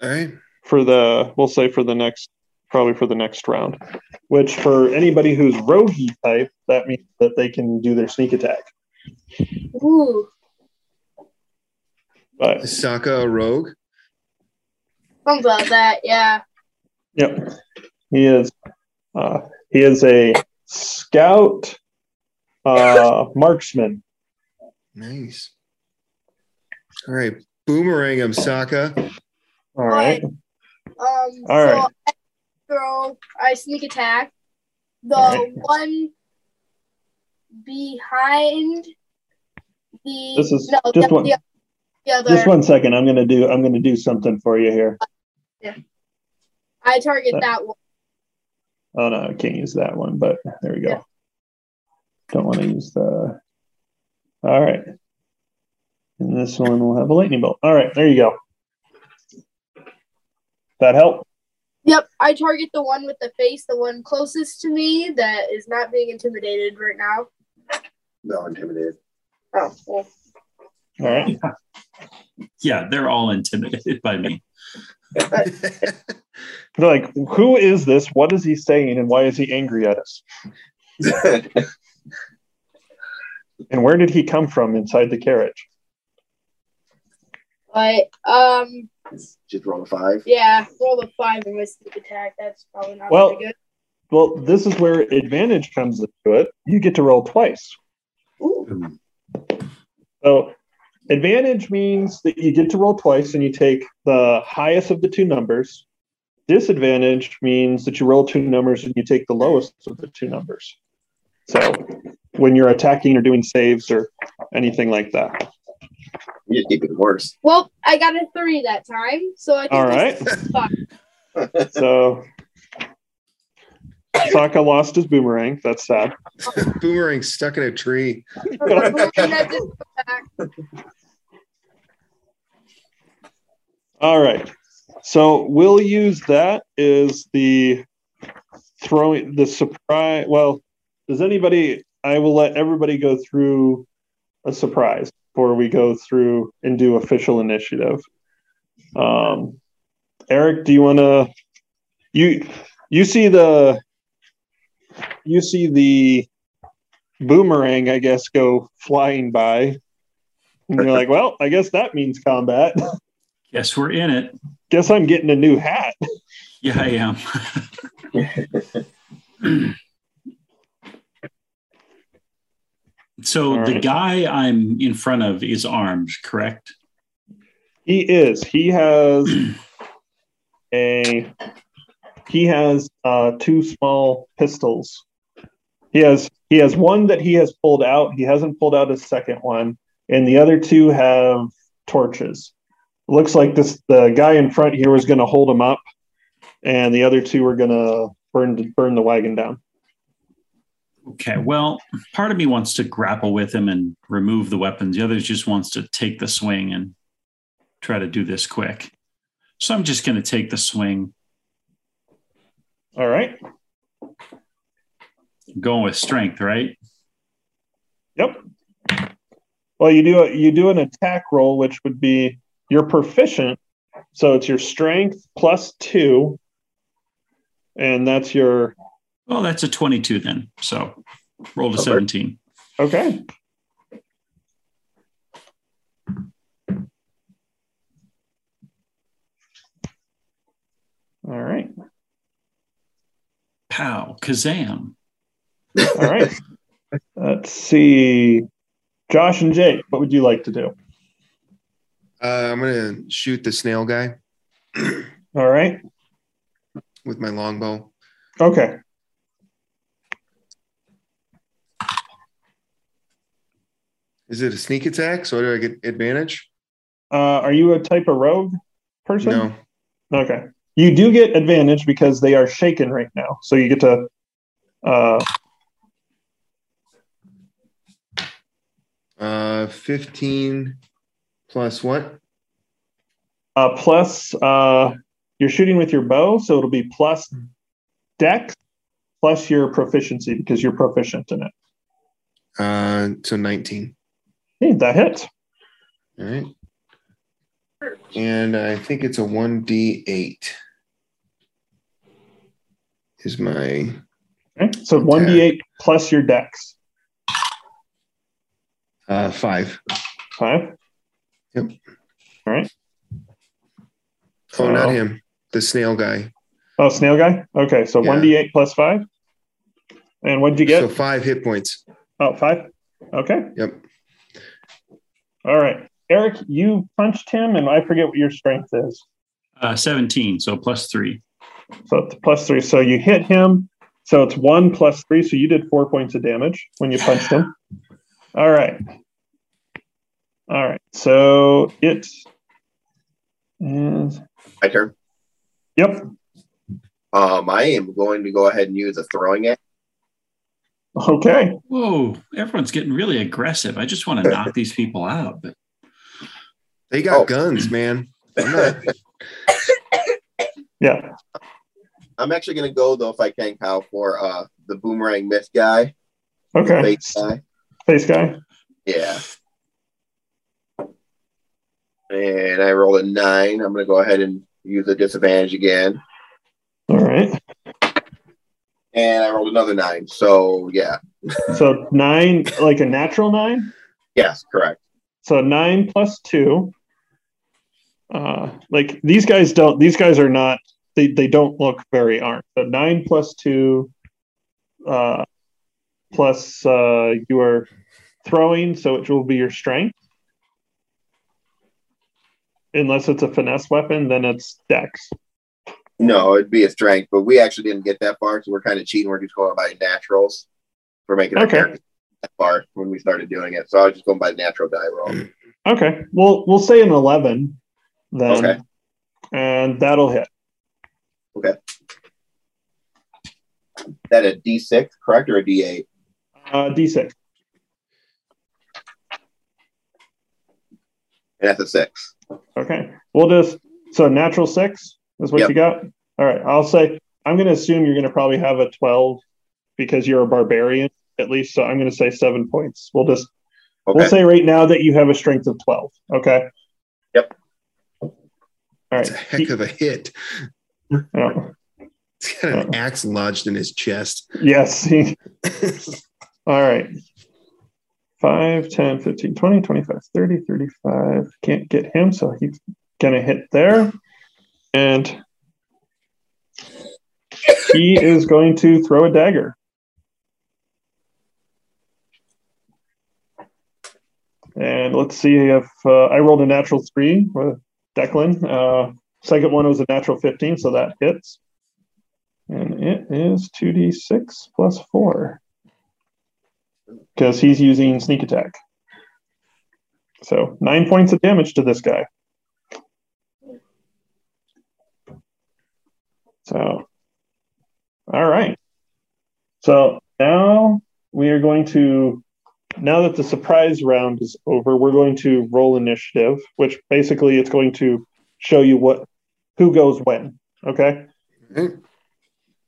All right. for the. We'll say for the next, probably for the next round. Which for anybody who's rogue type, that means that they can do their sneak attack. Ooh. But Is Saka a rogue? Something about that, yeah. yep, he is. Uh, he is a scout, uh, marksman. Nice. All right. Boomerang him, Saka. All right. Um, All so right. I throw, I sneak attack. The right. one behind the This is no, just the, one- the, the other. Just one second. I'm gonna do. I'm gonna do something for you here. Yeah. I target that one. Oh no, I can't use that one, but there we go. Yeah. Don't want to use the. All right. And this one will have a lightning bolt. All right, there you go. That help? Yep, I target the one with the face, the one closest to me that is not being intimidated right now. No, intimidated. Oh, well, All right. Yeah, they're all intimidated by me. They're like, who is this? What is he saying? And why is he angry at us? And where did he come from inside the carriage? but um, Just roll a five. yeah, roll a five in my sneak attack. That's probably not Well- very good. Well, this is where advantage comes into it. You get to roll twice. Ooh, So advantage means that you get to roll twice and you take the highest of the two numbers. Disadvantage means that you roll two numbers and you take the lowest of the two numbers. So when you're attacking or doing saves or anything like that. You just keep it worse. well, I got a three that time, so I think All this right. is. So Saka lost his boomerang. That's sad. Boomerang stuck in a tree. That didn't come back. All right. So we'll use that as the throwing the surprise. Well, does anybody? I will let everybody go through a surprise before we go through and do official initiative. Um, Eric, do you want to? You you see the you see the boomerang, I guess, go flying by, and you're like, well, I guess that means combat. Yes, we're in it. guess I'm getting a new hat. Yeah, I am. so All the right. guy I'm in front of is armed, correct? He is. He has a he has uh, two small pistols. He has he has one that he has pulled out. He hasn't pulled out his second one, and the other two have torches. looks like this the guy in front here was going to hold him up, and the other two were going to burn burn the wagon down. Okay. Well, part of me wants to grapple with him and remove the weapons. The other just wants to take the swing and try to do this quick. So I'm just going to take the swing. All right. Going with strength, right? Yep. Well, you do a, you do an attack roll, which would be you're proficient, so it's your strength plus two, and that's your well, that's a 22 then. So roll to 17. Okay. All right. Pow, kazam. All right. Let's see. Josh and Jake, what would you like to do? Uh, I'm going to shoot the snail guy. All right. With my longbow. Okay. Is it a sneak attack? So do I get advantage? Uh, are you a type of rogue person? No. Okay. You do get advantage because they are shaken right now. So you get to uh Uh, 15 plus what? uh plus uh you're shooting with your bow, so it'll be plus dex plus your proficiency because you're proficient in it. Uh, so 19. Hey, that hit. All right. And I think it's a 1d8 is my Okay. So one D eight plus your dex. uh, five. Five. Yep. All right. Oh, not him. The snail guy. Oh, snail guy. Okay, so Yeah. one D eight plus five. And what did you get? So five hit points. oh, five. Okay. Yep. All right. Eric, you punched him, and I forget what your strength is. Uh, 17, so plus three. So it's plus three. So you hit him. So it's one plus three. So you did four points of damage when you punched him. All right. All right. So it is. My turn. Yep. Um, I am going to go ahead and use a throwing axe. Okay. Whoa, everyone's getting really aggressive. I just want to knock these people out. But They got Oh. guns, man. I'm not, Yeah. I'm actually going to go though, if I can, Kyle, for uh the boomerang myth guy, Okay. face guy. Face guy. Yeah. And I rolled a nine. I'm going to go ahead and use the disadvantage again. All right. And I rolled another nine. So yeah. So nine, like a natural nine. Yes, correct. So nine plus two. Uh, like these guys don't. These guys are not. They they don't look very armed. So nine plus two. Uh, plus uh, you are throwing, so it will be your strength. Unless it's a finesse weapon, then it's dex. No, it'd be a strength, but we actually didn't get that far, so we're kind of cheating. We're just going by naturals. We're making Okay. that far when we started doing it. So I was just going by natural die roll. Okay. Well, we'll say an eleven then, Okay. and that'll hit. Okay. Is that a D six, correct, or a D eight? Uh, D six. And that's a six. Okay. We'll just so natural six is what Yep. you got. All right. I'll say I'm going to assume you're going to probably have a 12 because you're a barbarian at least. So I'm going to say seven points. We'll just Okay. we'll say right now that you have a strength of 12. Okay. Yep. All right. it's a heck of a hit. Yeah. He's got an axe lodged in his chest. Yes. All right. 5, 10, 15, 20, 25, 30, 35. Can't get him, so he's going to hit there. And he is going to throw a dagger. And let's see if uh, I rolled a natural three with Declan. Uh, second one was a natural 15, so that hits. And it is 2d6 plus 4. Because he's using sneak attack. So nine points of damage to this guy. So, all right. So now we are going to, now that the surprise round is over, we're going to roll initiative, which basically it's going to show you what, who goes when. Okay. Right.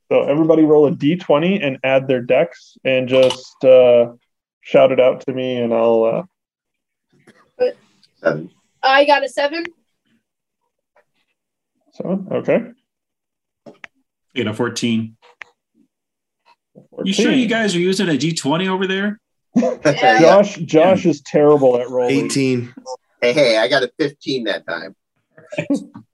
So everybody roll a d20 and add their decks and just uh, shout it out to me and I'll. Uh, Seven. I got a seven. seven. Okay. You know, 14. You sure you guys are using a D20 over there? Yeah. Josh Josh is terrible at rolling. 18. Hey, hey, I got a 15 that time.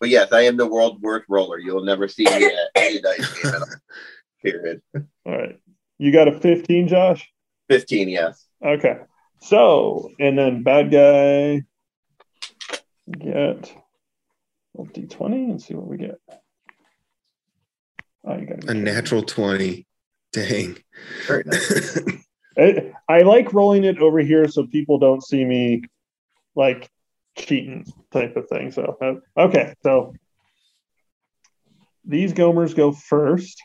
But yes, I am the world's worst roller. You'll never see me at any dice game at all. Period. All right. You got a 15, Josh? 15, yes. Okay. So, and then bad guy get D20 and see what we get. Oh, you got A natural 20. Dang. Very nice. I, I like rolling it over here so people don't see me like cheating type of thing. So, uh, okay. So these Gomers go first.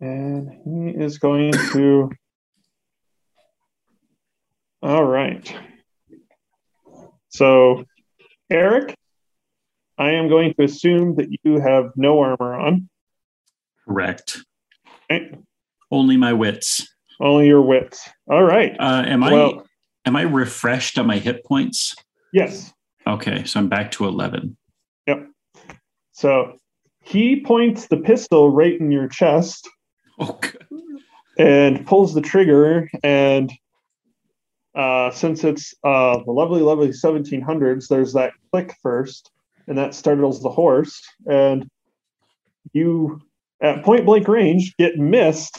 And he is going to. All right. So, Eric, I am going to assume that you have no armor on. Correct. Okay. Only my wits. Only your wits. All right. Uh, am I am I refreshed on my hit points? Yes. Okay, so I'm back to eleven. Yep. So he points the pistol right in your chest Oh, good. and pulls the trigger. And uh, since it's uh, the lovely, lovely 1700s, there's that click first, and that startles the horse. And you, at point blank range, get missed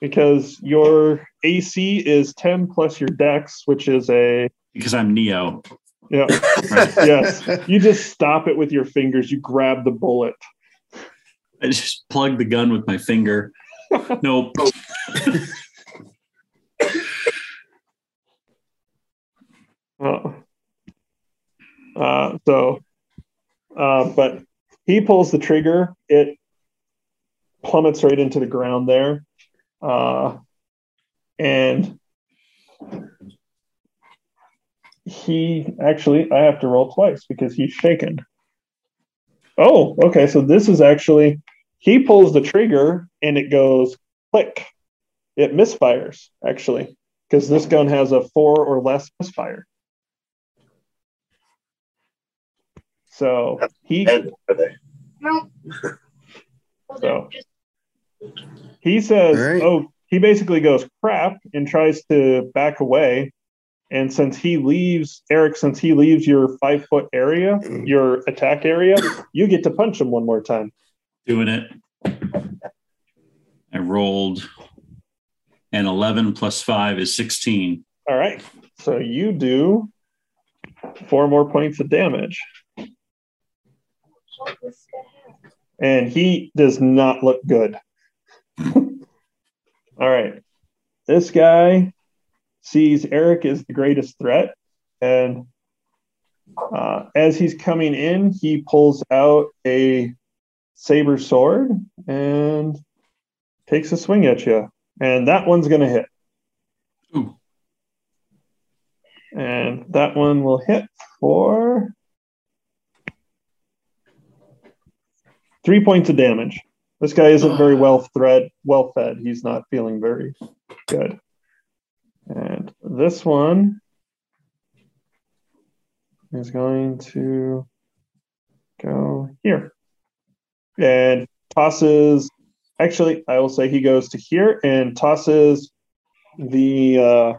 because your AC is 10 plus your dex, which is a, because I'm Neo. yeah, yes. You just stop it with your fingers. You grab the bullet. I just plugged the gun with my finger. Nope. Uh, uh, so, uh, but he pulls the trigger. It plummets right into the ground there. Uh, and he actually, I have to roll twice because he's shaken. Oh, okay. So this is actually, he pulls the trigger and it goes click. It misfires, actually, because this gun has a four or less misfire. So he And are they? No. Well, they're So. Just- he says, All right. "Oh, he basically goes crap and tries to back away." And since he leaves Eric, since he leaves your five foot area, mm. your attack area, you get to punch him one more time. Doing it. I rolled and 11 plus 5 is 16. All right. So you do four more points of damage. what this guy has. and he does not look good. All right. This guy sees Eric as the greatest threat. And uh, as he's coming in, he pulls out a saber sword and takes a swing at you. And that one's going to hit. Ooh. And that one will hit for three points of damage. This guy isn't very well thread, well fed. He's not feeling very good. And this one is going to go here and tosses. Actually, I will say he goes to here and tosses the uh,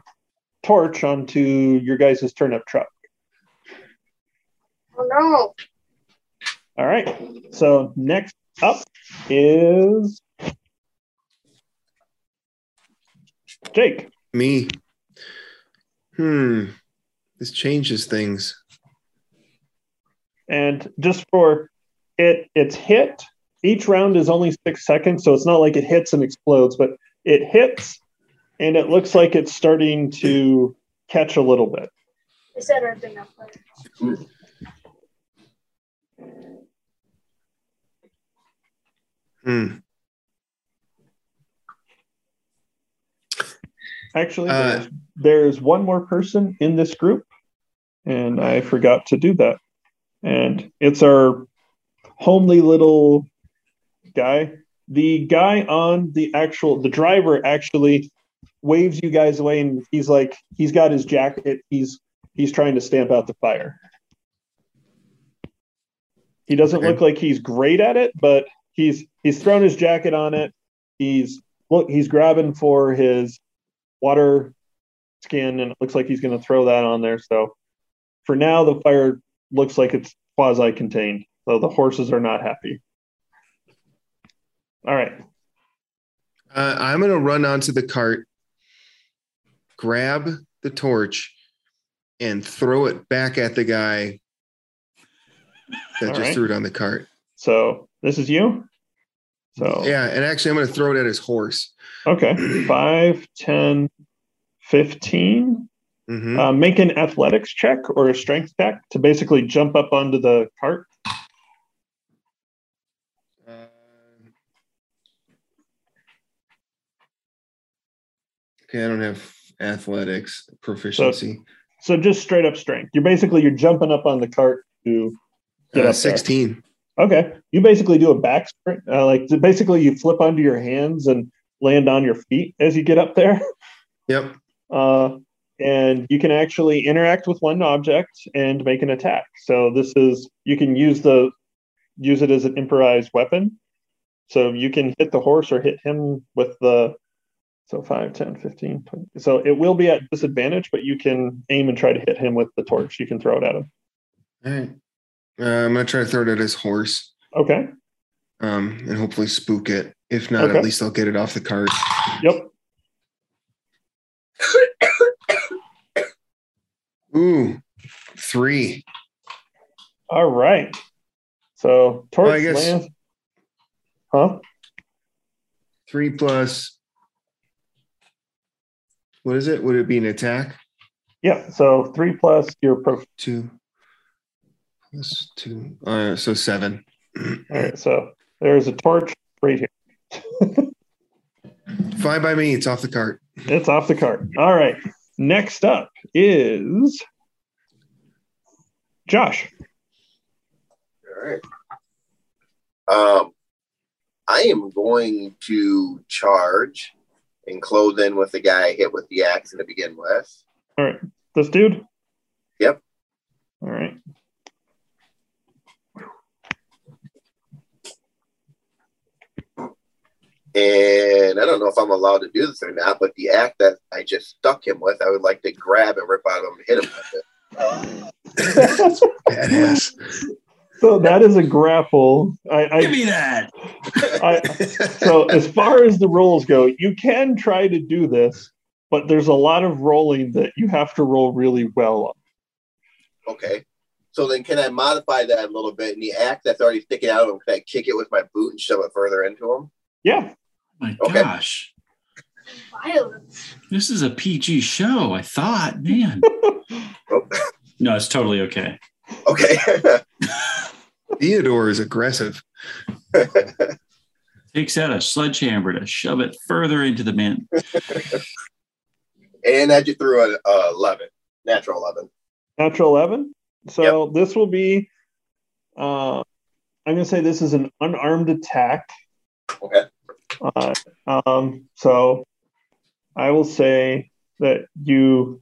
torch onto your guys' turnip truck. Oh no. All right. So next up is Jake. Me. Hmm. This changes things. And just for it, it's hit. Each round is only six seconds, so it's not like it hits and explodes, but it hits and it looks like it's starting to catch a little bit. I said everything up there. Hmm. Actually, Uh, there's, there's one more person in this group, and I forgot to do that. And it's our homely little guy. The guy on the actual, the driver actually waves you guys away, and he's like, he's got his jacket. He's he's trying to stamp out the fire. He doesn't Okay. look like he's great at it, but he's he's thrown his jacket on it. He's look, he's grabbing for his water skin and it looks like he's going to throw that on there so for now the fire looks like it's quasi contained. So the horses are not happy. All right. Uh, I'm gonna run onto the cart, grab the torch, and throw it back at the guy that All just right. threw it on the cart. So this is you. So Yeah, and actually, I'm gonna throw it at his horse. okay. 5, 10, 15. Mhm. Uh, make an athletics check or a strength check to basically jump up onto the cart. Uh, okay, I don't have athletics proficiency. So just straight up strength. You're basically you're jumping up on the cart to get Uh, up there. 16. Okay. You basically do a back sprint. Uh, like basically you flip onto your hands and land on your feet as you get up there. Yep. Uh, and you can actually interact with one object and make an attack. So this is you can use the use it as an improvised weapon. So you can hit the horse or hit him with the so 5, 10, 15, 20. So it will be at disadvantage, but you can aim and try to hit him with the torch. You can throw it at him. All right. Uh, I'm gonna try to throw it at his horse, Okay. um, and hopefully spook it. If not, Okay. at least I'll get it off the cart. Yep. Ooh, three. All right. So torch Well, I guess- lands. Huh? Three plus. What is it? Would it be an attack? Yeah. So three plus your pro. Two. Plus two. Uh, so seven. All right. So there's a torch right here. Fine by me. It's off the cart. It's off the cart. All right. Next up is Josh. All right. Um, I am going to charge and close in with the guy I hit with the axe to begin with. All right. This dude? Yep. All right. And I don't know if I'm allowed to do this or not, but the act that I just stuck him with, I would like to grab and rip out of him and hit him with it. Badass. so that is a grapple. I, Give me that. I so as far as the rolls go, you can try to do this, but there's a lot of rolling that you have to roll really well on. Okay. So then can I modify that a little bit? And the axe that's already sticking out of him, can I kick it with my boot and shove it further into him? Yeah. My Okay. gosh. Violence. This is a PG show. I thought, man. No, it's totally okay. okay. Theodore is aggressive. Takes out a sledgehammer to shove it further into the man. and I just threw an uh, 11, natural 11. Natural 11. So this will be, uh, I'm going to say this is an unarmed attack. Okay. Uh, um, so I will say that you,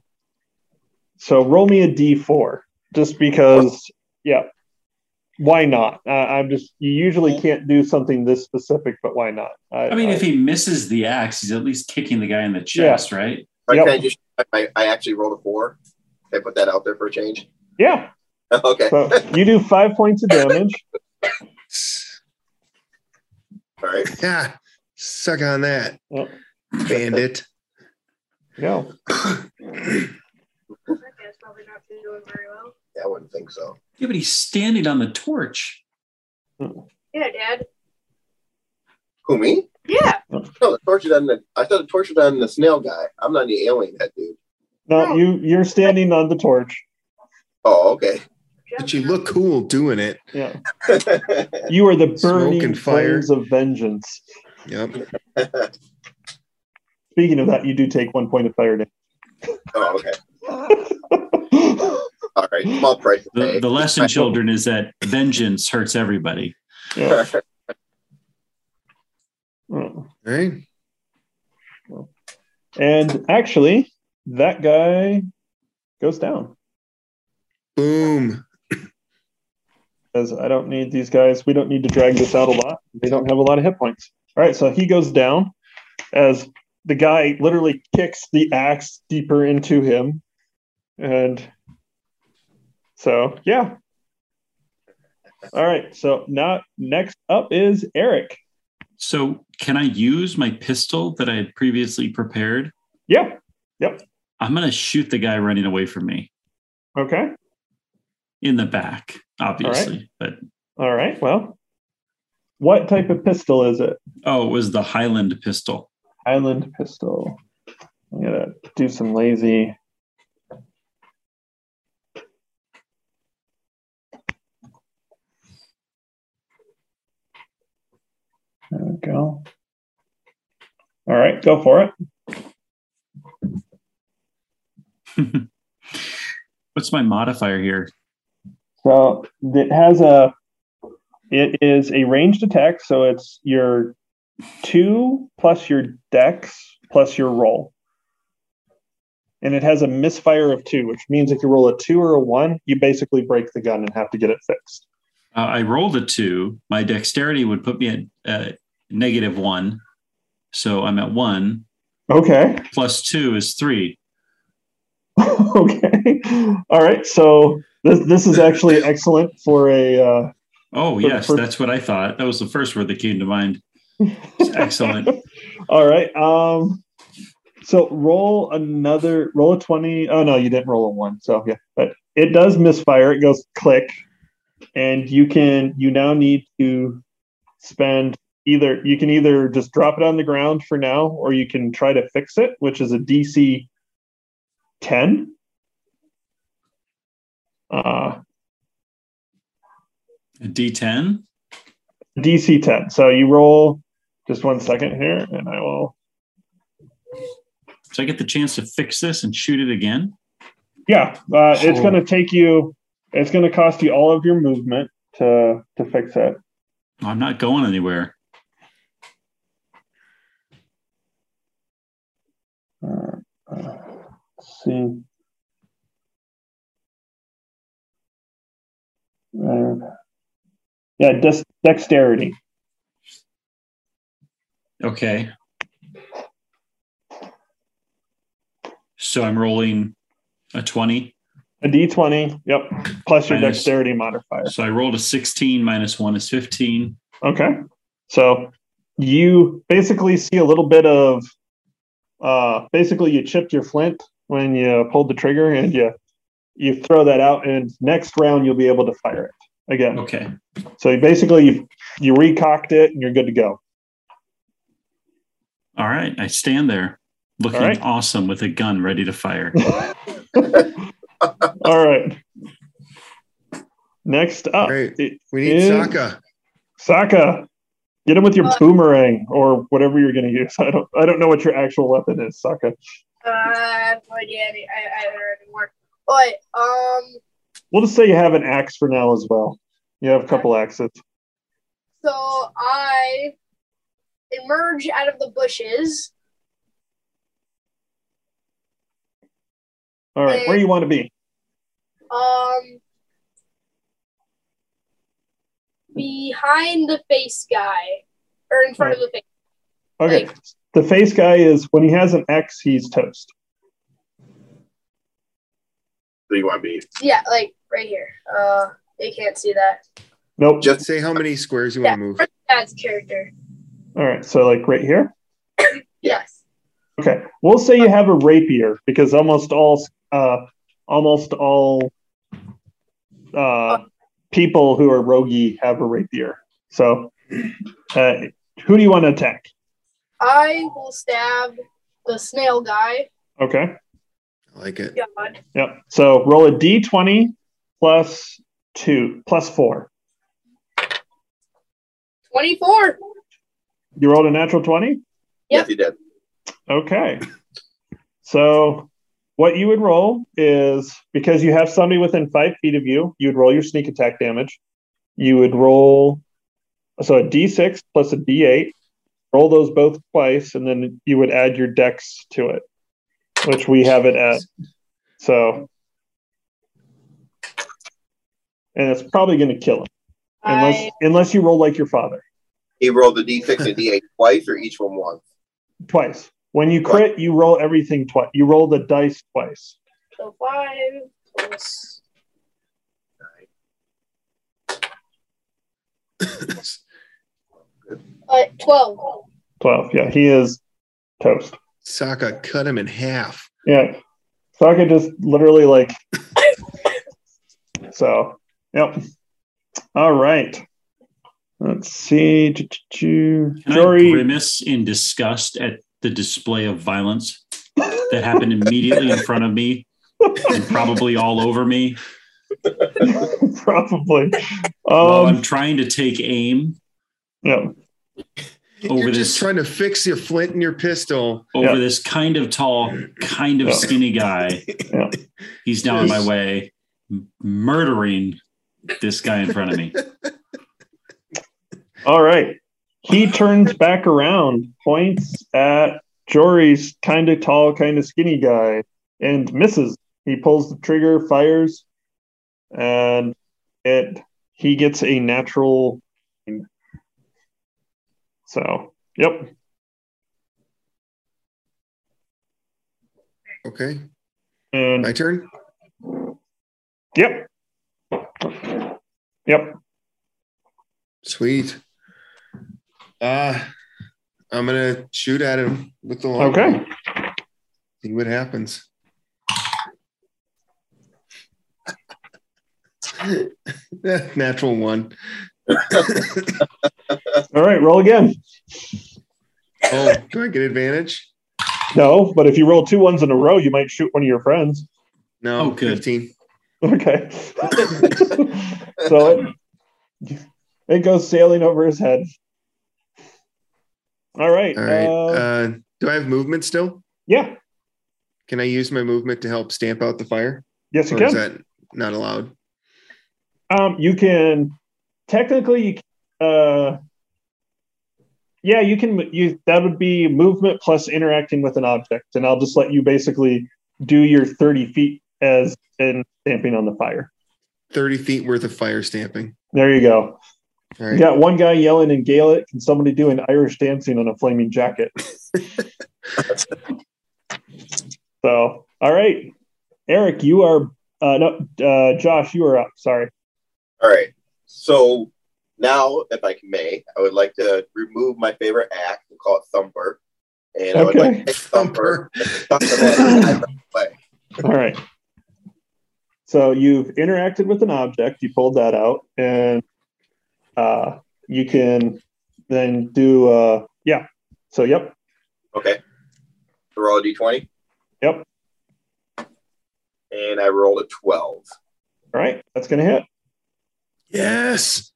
so roll me a d4 just because, yeah. Why not? Uh, I'm just, you usually can't do something this specific, but why not? I mean, if he misses the axe, he's at least kicking the guy in the chest, right? Or Yep. I just, I, I actually rolled a four. Can I put that out there for a change? yeah. okay. So you do five points of damage. All right. Yeah. Suck on that, Yep. bandit. Yeah. That guy's probably not doing very well. Yeah, I wouldn't think so. Yeah, but he's standing on the torch. Yeah, Dad. Who, me? Yeah. No, the torch is on the, I thought the torch was on the snail guy. I'm not the alien head dude. No, you you're standing on the torch. Oh, okay. But you look cool doing it. Yeah. You are the burning and fire. flames of vengeance. Yep. Speaking of that, you do take one point of fire damage. oh, okay. All right. Small price to The, the lesson, children, is that vengeance hurts everybody. Yeah. Oh. All right. And actually, that guy goes down. Boom. Because I don't need these guys. We don't need to drag this out a lot. They don't have a lot of hit points. All right, so he goes down as the guy literally kicks the axe deeper into him. And so, yeah. All right. So now next up is Eric. So can I use my pistol that I had previously prepared? Yeah. Yep. I'm gonna shoot the guy running away from me Okay. in the back, obviously. But All right. Well, what type of pistol is it? oh, it was the Highland pistol. Highland pistol. I'm gonna do some lazy. There we go. All right, go for it. What's my modifier here? So it has a. It is a ranged attack, so it's your two plus your dex plus your roll. And it has a misfire of two, which means if you roll a two or a one, you basically break the gun and have to get it fixed. Uh, I rolled a two. My dexterity would put me at uh, negative one. So I'm at one. Okay. Plus two is three. okay. All right. So this this is actually excellent for a. Uh, Oh, For- yes, for- that's what I thought. That was the first word that came to mind. Excellent. All right. Um. So roll another roll a twenty. Oh no, you didn't roll a one. So yeah, but it does misfire. It goes click, and you can you now need to spend either you can either just drop it on the ground for now, or you can try to fix it, which is a DC ten. Uh, A D10. DC 10. So you roll just one second here, and I will. So I get the chance to fix this and shoot it again. Yeah, uh, it's Oh. going to take you. It's going to cost you all of your movement to to fix it. I'm not going anywhere. Uh, uh, let's see. Uh, yeah, dex- dexterity. Okay. So I'm rolling a 20. A d20. Yep. Plus your Minus- dexterity modifier. So I rolled a 16 minus one is 15. Okay. So you basically see a little bit of uh basically you chipped your flint when you pulled the trigger and you you throw that out and next round you'll be able to fire it again. Okay. So you basically you you recocked it and you're good to go. All right. I stand there looking All right. awesome with a gun ready to fire. All right. Next up, Great. We need Sokka. Sokka. Get him with your boomerang or whatever you're going to use. I don't. I don't know what your actual weapon is, Sokka. Uh, I have no idea. any- I, I haven't heard it. But um, We'll just say you have an axe for now as well. You have a couple axes. so I emerge out of the bushes. All right, where do you want to be? Um, behind the face guy, or in front of the face. Okay. Like- the face guy is when he has an X, he's toast. So you want to be Yeah, like right here. Uh, they can't see that. Nope. just Say how many squares you Yeah, want to move. that's character. All right. So like right here. Yes. Okay. We'll say you have a rapier because almost all uh almost all uh people who are roguey have a rapier. So uh who do you want to attack? I will stab the snail guy. Okay. I like it. God. Yep. So roll a D twenty plus two plus four. 24. You rolled a natural twenty? yes, you did. Okay. So what you would roll is because you have somebody within five feet of you, you would roll your sneak attack damage. You would roll so a D6 plus a D8. Roll those both twice, and then you would add your dex to it, which we have it at. So, and it's probably going to kill him unless I, unless you roll like your father He rolled the D6 and D8 twice, or each one once. twice. When you crit, you roll everything twice. You roll the dice twice. so 5 plus. Uh, 12. 12. Yeah, he is toast. Sokka cut him in half. Yeah. Sokka just literally like. so, yep. All right. Let's see. Can I grimace in disgust at the display of violence that happened immediately in front of me and probably all over me Probably. while I'm Um, trying to take aim yeah. over You're this just trying to fix your flint in your pistol. over Yeah. this kind of tall, kind of Yeah. skinny guy. Yeah. He's now in my way, murdering this guy in front of me. All right. He turns back around, points at Jory's kind of tall, kind of skinny guy, and misses. He pulls the trigger, fires, and it he gets a natural. So, yep. Okay. And My turn. yep. Yep. Sweet. Uh I'm gonna shoot at him with the long Okay. See what happens. Natural one. All right, roll again. Oh, do I get advantage? No, but if you roll two ones in a row, you might shoot one of your friends. No, Oh, good. 15. Okay. so it, it goes sailing over his head. All right. All right. uh, Uh, do I have movement still? yeah. Can I use my movement to help stamp out the fire? Yes, you Or is that not allowed? Um, you can technically, you can, uh, yeah, you can. You that would be movement plus interacting with an object, and I'll just let you basically do your thirty feet as in stamping on the fire. 30 feet worth of fire stamping. There you go. All You got one guy yelling in Gaelic, and somebody doing Irish dancing on a flaming jacket. so, all right, Eric, you are uh, no, uh, Josh, you are up. Sorry. All right. So now, if I may, I would like to remove my favorite act and call it Thumper. And I would Okay. like to take Thumper. Thumper. and chuck him at the way. All right. So you've interacted with an object, you pulled that out, and uh, you can then do, uh, yeah. So, yep, Okay. Roll a d20. Yep. And I rolled a 12. all right, that's going to hit. Yes.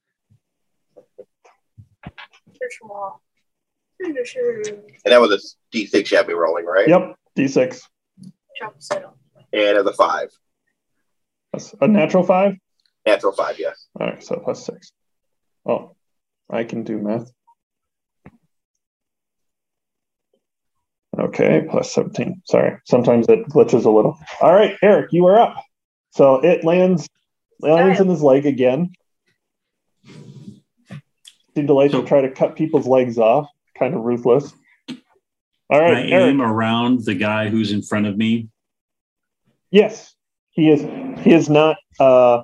And that was a d6 you had me rolling, right? Yep, D6. And as a 5. That's a natural five. Natural 5, yes. All right, so plus six. Oh, I can do math. Okay, plus 17. Sorry, sometimes it glitches a little. All right, Eric, you are up. So it lands lands in his leg again. Seem to like So- to try to cut people's legs off. Kind of ruthless. All right, Can I Eric. aim around the guy who's in front of me? Yes, he is. He is not. Uh,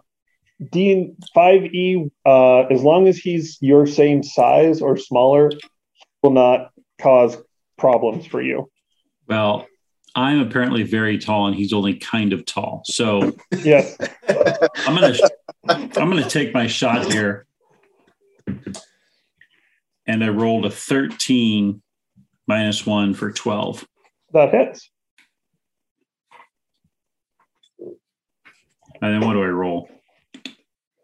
Dean five E. Uh, as long as he's your same size or smaller, will not cause problems for you. Well, I'm apparently very tall and he's only kind of tall. So Yes. I'm gonna I'm gonna take my shot here. And I rolled a 13 minus one for 12. That hits. And then what do I roll?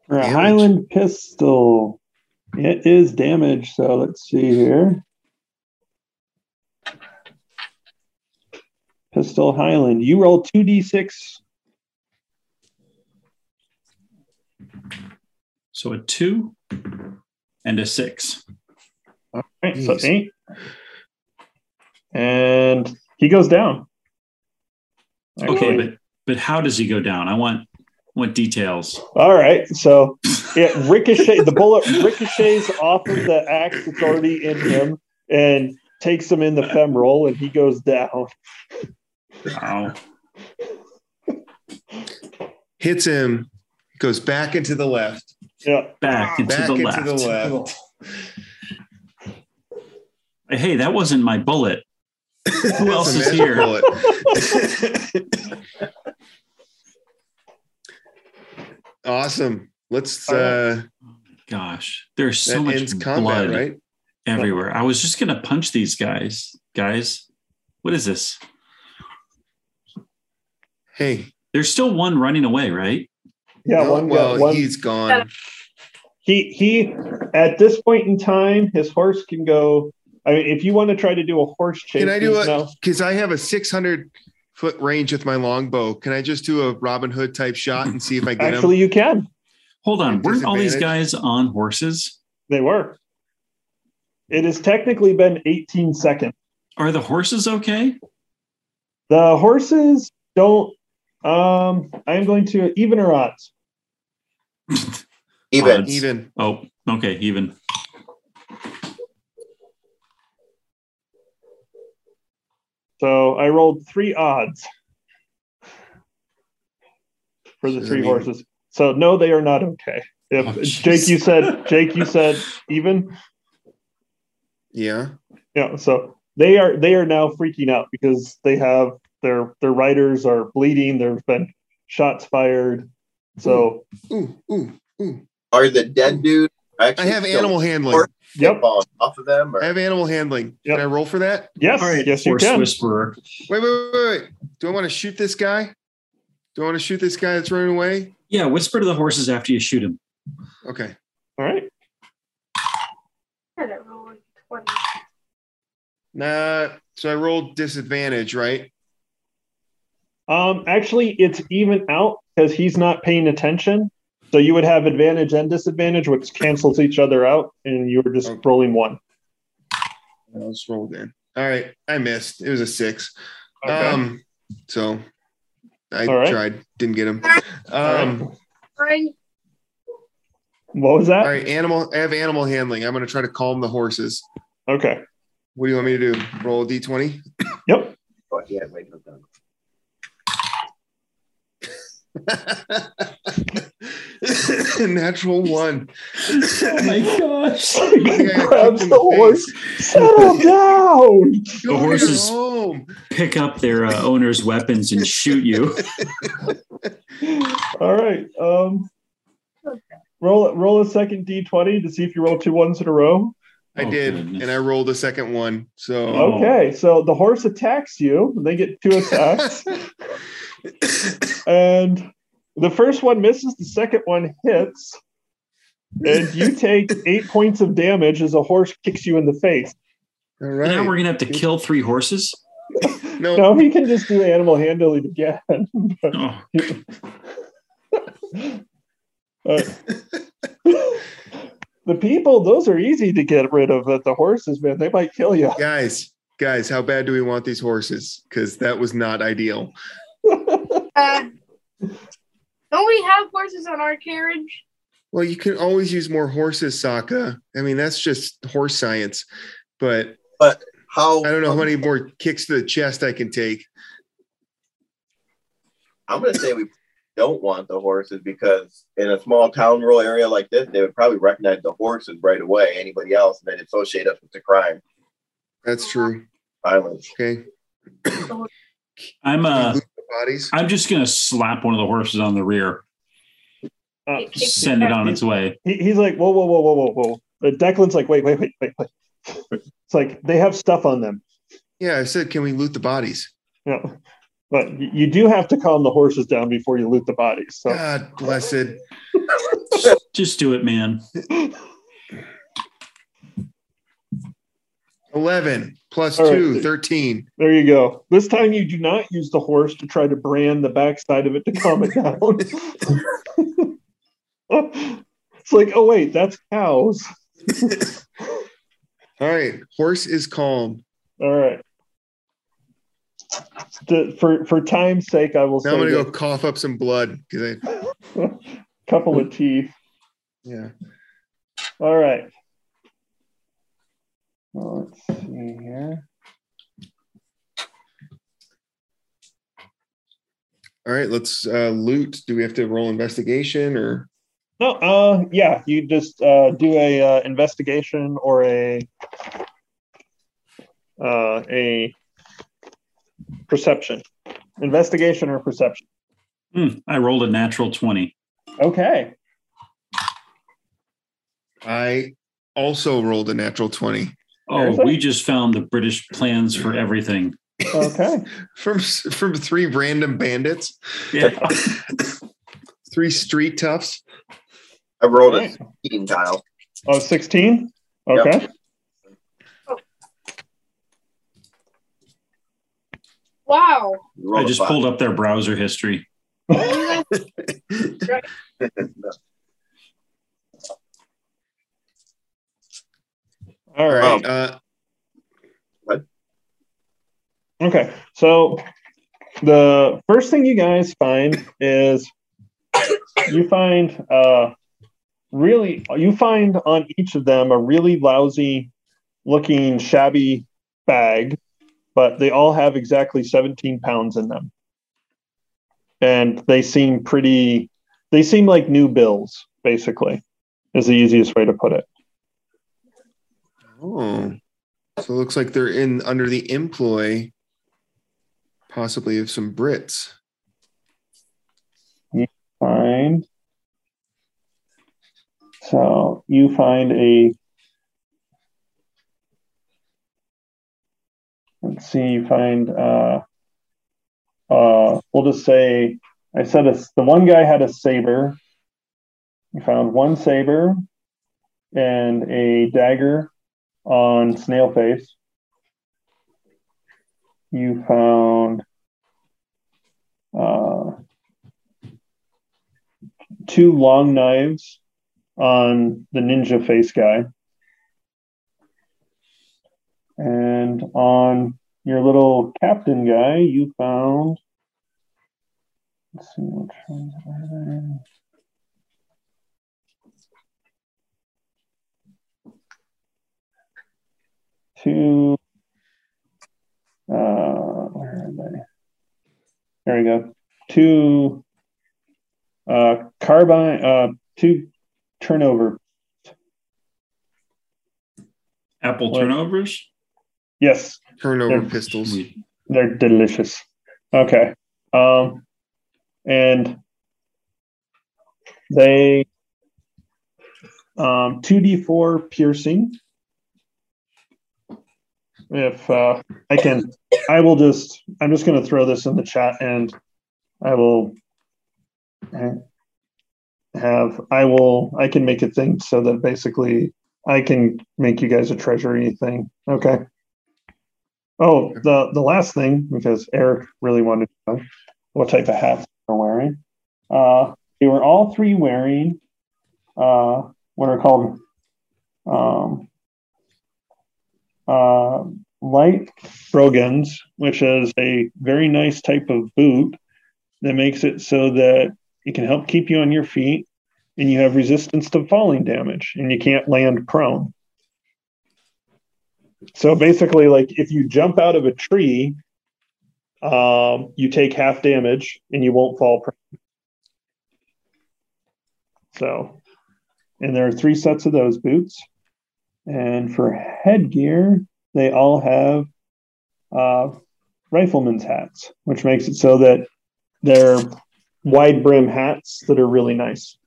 For a Damage. Highland pistol. It is damage. So let's see here. Pistol Highland. You roll 2d6. So a two and a six. All right, so Jeez. eight. And he goes down. Okay, but but how does he go down? I want want details. All right. So it ricochet the bullet ricochets off of the axe that's already in him and takes him in the femoral and he goes down. Wow. Hits him, goes back into the left, Yeah. back into Back the into left. the left. Hey, that wasn't my bullet. Who else is here? bullet. awesome. Let's All right. uh Gosh, there's so much ends blood combat, right? everywhere. I was just gonna punch these guys. Guys, what is this? Hey, There's still one running away, right? Yeah, no, one well, got one. he's gone. he he at this point in time, his horse can go. I mean, if you want to try to do a horse chase, Can I do it? Because I have a 600 foot range with my longbow. Can I just do a Robin Hood type shot and see if I get him? Actually, you can. Hold on. Weren't all these guys on horses? They were. It has technically been 18 seconds. Are the horses okay? The horses don't. Um, I'm going to even or odds. Even. Odds. Even. Oh, okay, even. So I rolled three odds for the Does three mean- horses. So no, they are not okay. If Oh. Jake, you said Jake, you said even. Yeah. Yeah, so they are they are now freaking out because they have their their riders are bleeding. There's been shots fired. So Ooh, ooh, ooh. Are the dead dude? I have animal handling. Or- yep, falling off of them? Or? I have animal handling. Yep. Can I roll for that? yes, All right, yes, you horse can. whisperer. Wait, wait, wait, wait. Do I want to shoot this guy? Do I want to shoot this guy that's running away? Yeah, whisper to the horses after you shoot him. Okay. All right, I don't know, like 20. Nah. So I rolled disadvantage, right? um, actually, it's even out because he's not paying attention. So you would have advantage and disadvantage, which cancels each other out, and you were just Okay. rolling one. I was rolled in. All right. I missed. It was a six. Okay. Um. So I All right. tried. Didn't get him. Um. right. What was that? All right. Animal. I have animal handling. I'm going to try to calm the horses. Okay. What do you want me to do? Roll a d20? Yep. Oh, yeah, wait, no, no. Natural one. Oh my gosh. I think Grabs kicked in the horse. Settle down. Go to horses- home. Pick up their uh, owner's weapons and shoot you. All right. Um, roll roll a second d20 to see if you roll two ones in a row. I Oh, did, goodness. and I rolled a second one. So. Okay, so the horse attacks you. They get two attacks, and the first one misses. The second one hits, and you take eight points of damage as a horse kicks you in the face. all And Now we're gonna have to kill three horses. No, Now he can just do animal handling again. Oh, Uh, the people, those are easy to get rid of. But the horses, man, they might kill you. guys, guys, how bad do we want these horses? Because that was not ideal. Uh, don't we have horses on our carriage? Well, you can always use more horses, Sokka. I mean, that's just horse science. But but How? I don't know how many more kicks to the chest I can take. I'm going to say we don't want the horses because in a small town, rural area like this, they would probably recognize the horses right away. Anybody else, and then associate us with the crime, That's true. violence. Okay. I'm uh, Loot the bodies. I'm just gonna slap one of the horses on the rear, Uh, send it on its way. he, he's like, whoa, whoa, whoa, whoa, whoa, whoa. But Declan's like, wait, wait, wait, wait, wait. It's like they have stuff on them. Yeah, I said, can we loot the bodies? You know, but you do have to calm the horses down before you loot the bodies. So God blessed. Just do it, man. 11 plus All right. 2, 13. there you go. This time you do not use the horse to try to brand the backside of it to calm it down. it's like, oh wait, that's cows. All right. Horse is calm. All right. To- for for time's sake, I will Now I'm going to go cough up some blood because I, couple of teeth. yeah. All right. Well, let's see here. All right. Let's uh, loot. Do we have to roll investigation or? No, uh, yeah, you just uh, do a uh, investigation or a uh, a perception, investigation or perception. Hmm, I rolled a natural 20. Okay. I also rolled a natural 20 Oh, we just found the British plans for everything. Okay. from from three random bandits, Yeah. three street toughs. I rolled Right. a 16 tile. Oh, 16? Okay. Wow. You rolled I a just pulled up their browser history. You guys- All right. right. Uh, Okay. So the first thing you guys find is you find uh really you find on each of them a really lousy looking shabby bag, but they all have exactly 17 pounds in them. And they seem pretty they seem like new bills, basically, is the easiest way to put it. Oh, so it looks like they're in under the employ, possibly of some Brits. You find so you find a let's see you find uh uh we'll just say i said a, the one guy had a saber. You found one saber and a dagger on snail face you found uh two long knives on the ninja face guy. And on your little captain guy, you found. Let's see which ones are there. Two. Uh, where are they? There we go. Two uh, carbine, uh, two turnover. Apple What? turnovers? Yes, Turnover They're- pistols. They're delicious. Okay. Um, and they um 2d4 piercing. If uh, I can, I will just, I'm just going to throw this in the chat and I will have, I will, I can make a thing so that basically I can make you guys a treasury thing. Okay. Oh, the the last thing because Eric really wanted to know what type of hats they're wearing. Uh, they were all three wearing uh, what are called um, uh, light brogans, which is a very nice type of boot that makes it so that it can help keep you on your feet and you have resistance to falling damage and you can't land prone. So basically, like if you jump out of a tree, um, you take half damage and you won't fall prone. So, and there are three sets of those boots. And for headgear, they all have uh, rifleman's hats, which makes it so that they're wide brim hats that are really nice.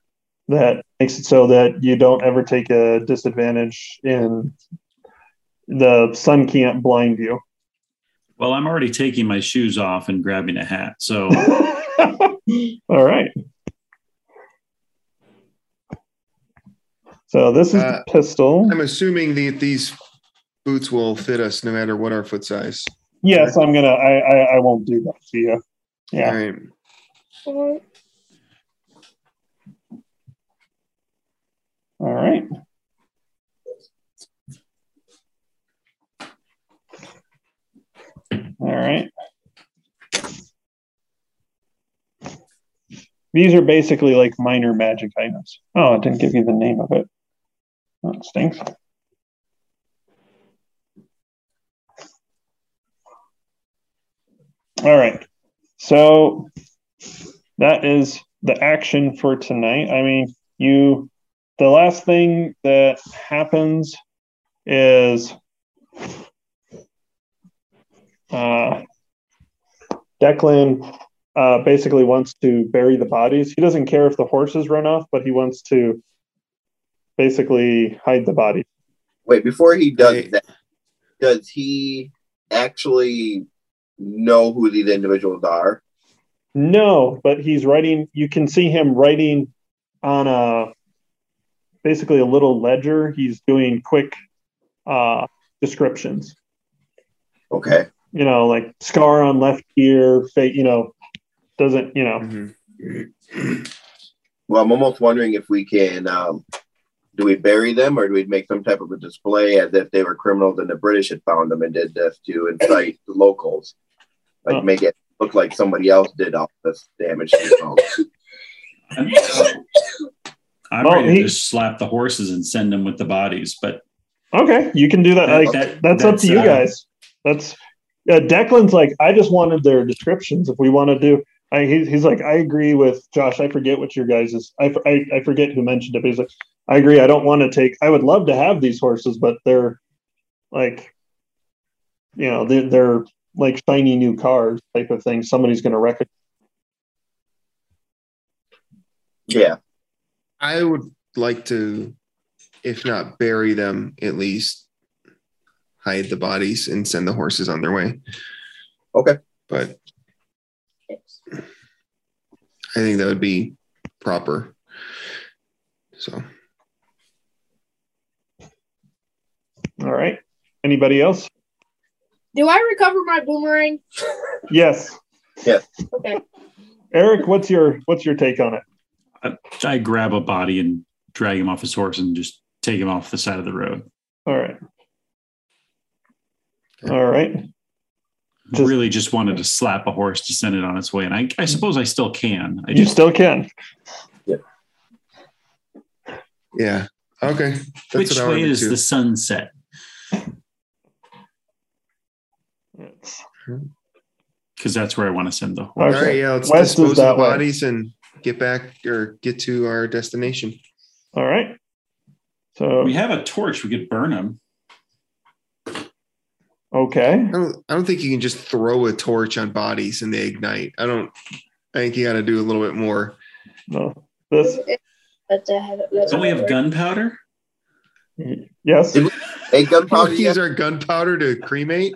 That makes it so that you don't ever take a disadvantage in the sun can't blind you. Well, I'm already taking my shoes off and grabbing a hat. So All right. So this is Uh, the pistol. I'm assuming that these boots will fit us no matter what our foot size. Yes, I'm gonna. I, I I won't do that to you. Yeah. All right. Mhm. All right. All right. These are basically like minor magic items. Oh, it didn't give you the name of it. That stinks. All right. So that is the action for tonight. I mean, you the last thing that happens is uh, Declan uh, basically wants to bury the bodies. He doesn't care if the horses run off, but he wants to basically hide the body. Wait, before he does that, does he actually know who these individuals are? No, but he's writing. You can see him writing on a basically a little ledger. He's doing quick uh, descriptions. Okay. You know, like scar on left ear, fa- you know, doesn't you know? Mhm. Well, I'm almost wondering if we can. Um, do we bury them, or do we make some type of a display as if they were criminals and the British had found them and did this to incite the locals, like Oh. make it look like somebody else did all this damage to the house? I'm, I'm Well, ready to he- just slap the horses and send them with the bodies, but Okay, you can do that. That- Like that- that's, up to you uh, guys. That's yeah. Declan's like, I just wanted their descriptions. If we want to do, I, he, he's like, I agree with Josh. I forget what your guys is. I, I I forget who mentioned it. But he's like, I agree. I don't want to take. I would love to have these horses, but they're like, you know, they're, they're like shiny new cars type of thing. Somebody's going to wreck it. Yeah. I would like to, if not bury them, at least hide the bodies and send the horses on their way. Okay. But I think that would be proper. So All right. Anybody else? Do I recover my boomerang? Yes. Yes. Okay. Eric, what's your what's your take on it? I, I grab a body and drag him off his horse and just take him off the side of the road. All right. All right. Just- really just wanted to slap a horse to send it on its way, and I, I suppose I still can. I You just still can. yeah. Yeah. Okay. That's which what way do is too. the sunset? It's- Because that's where I want to send the horse. All right, yeah, let's West dispose of that the way. bodies and get back or get to our destination. all right. So We have a torch. We could burn them. okay. I don't I don't think you can just throw a torch on bodies and they ignite. I don't I think you gotta do a little bit more. No. This But I have it. Don't we have gunpowder? Mm-hmm. Yes. Did Hey, gunpowder. use our gunpowder to cremate.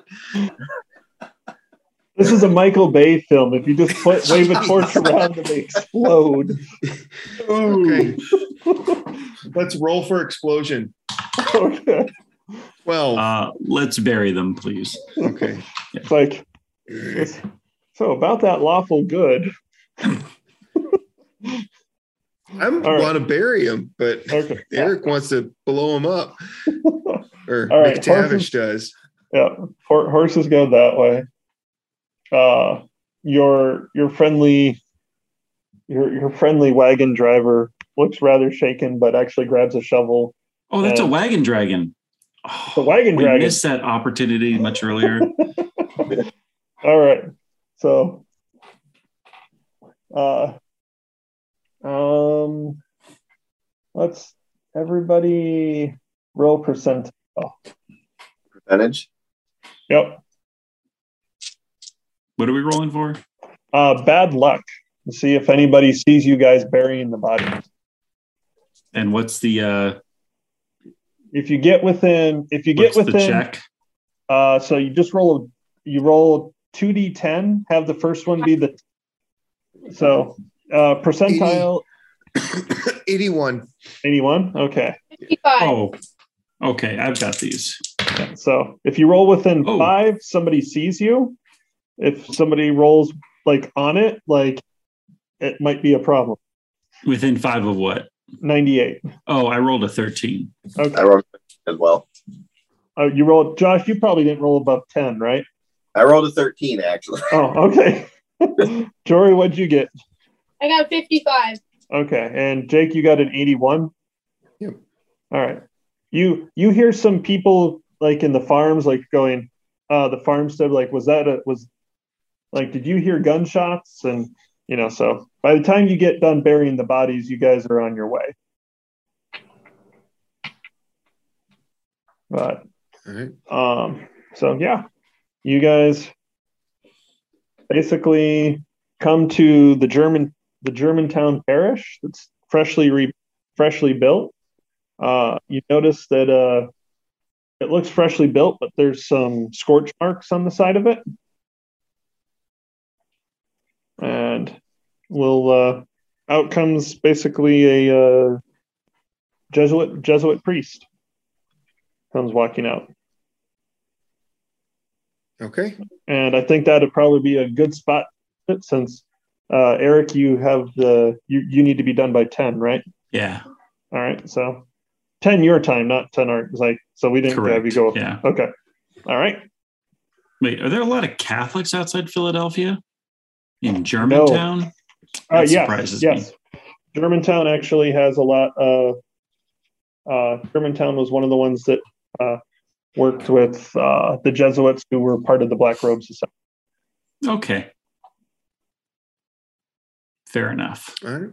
This is a Michael Bay film. If you just put wave a torch around and they explode. Okay. Let's roll for explosion. okay. Well, Uh, let's bury them, please. okay. It's like it's- so about that lawful good. I All right. want to bury him, but Okay. Eric wants to blow him up. Or All right, McTavish horses- does. Yeah, horses go that way. Uh, your your friendly your your friendly wagon driver looks rather shaken, but actually grabs a shovel. Oh, that's a wagon dragon. Oh, The wagon we dragon. missed that opportunity much earlier. All right, so uh, um, let's everybody roll percent. Percentage. Yep. what are we rolling for? Uh, bad luck. See if anybody sees you guys burying the body. And what's the uh, If you get within, if you get what's the within, check? Uh, so you just roll a, you roll two d ten. Have the first one be the so uh, percentile 81. eighty one. Okay, 55. Oh, okay. I've got these. so if you roll within Oh. five, somebody sees you. If somebody rolls like on it, like it might be a problem. Within five of what? Ninety eight. Oh, I rolled a 13. Okay, I rolled as well. uh, you rolled. Josh, you probably didn't roll above ten, right? I rolled a 13 actually. Oh, okay. Jory, what'd you get? I got 55. Okay. And Jake, you got an 81? Yep. All right. You you hear some people like in the farms like going, uh the farmstead, like was that a was like did you hear gunshots? And you know, so by the time you get done burying the bodies, you guys are on your way. But right. um so yeah, you guys basically come to the German the Germantown parish that's freshly re, freshly built. Uh, you notice that uh, it looks freshly built, but there's some scorch marks on the side of it, and we'll uh, out comes basically a uh, Jesuit Jesuit priest comes walking out. Okay. and I think that'd probably be a good spot since uh, Eric, you have the you you need to be done by ten, right? Yeah. All right, so ten your time, not ten our like. So we didn't have you Correct. go. Yeah. Okay. All right. Wait, are there a lot of Catholics outside Philadelphia? In Germantown? Uh, That yes. surprises me. Yes. Germantown actually has a lot. Uh, uh, Germantown was one of the ones that uh, worked with uh, the Jesuits who were part of the Black Robe Society. Okay. Fair enough. All right.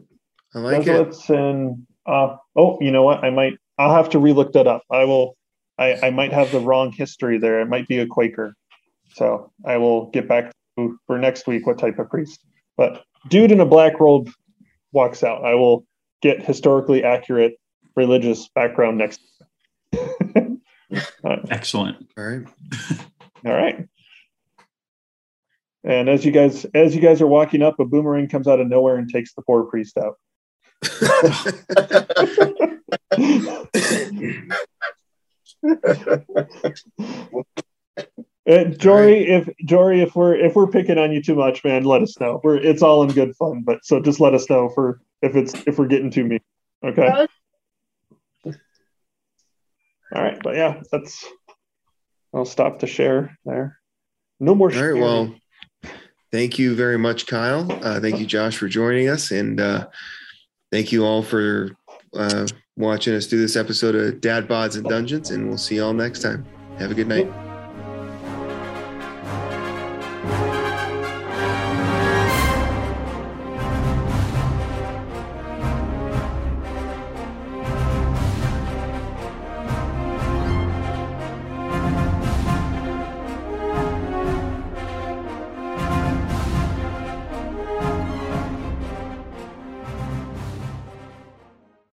I like it. Jesuits and uh, oh, you know what? I might. I'll have to relook that up. I will. I, I might have the wrong history there. It might be a Quaker. So I will get back to for next week what type of priest. But dude in a black robe walks out. I will get historically accurate religious background next. Excellent. All right. All right. And as you guys as you guys are walking up, a boomerang comes out of nowhere and takes the poor priest out. Jory, if Jory, if we're if we're picking on you too much, man, let us know. We're it's all in good fun, but so just let us know for if it's if we're getting too mean. Okay. All right, but yeah, that's. I'll stop the share there. No more. All right. Well, thank you very much, Kyle. Uh, thank you, Josh, for joining us. And uh, thank you all for uh, watching us do this episode of Dad Bods and Dungeons. And we'll see you all next time. Have a good night.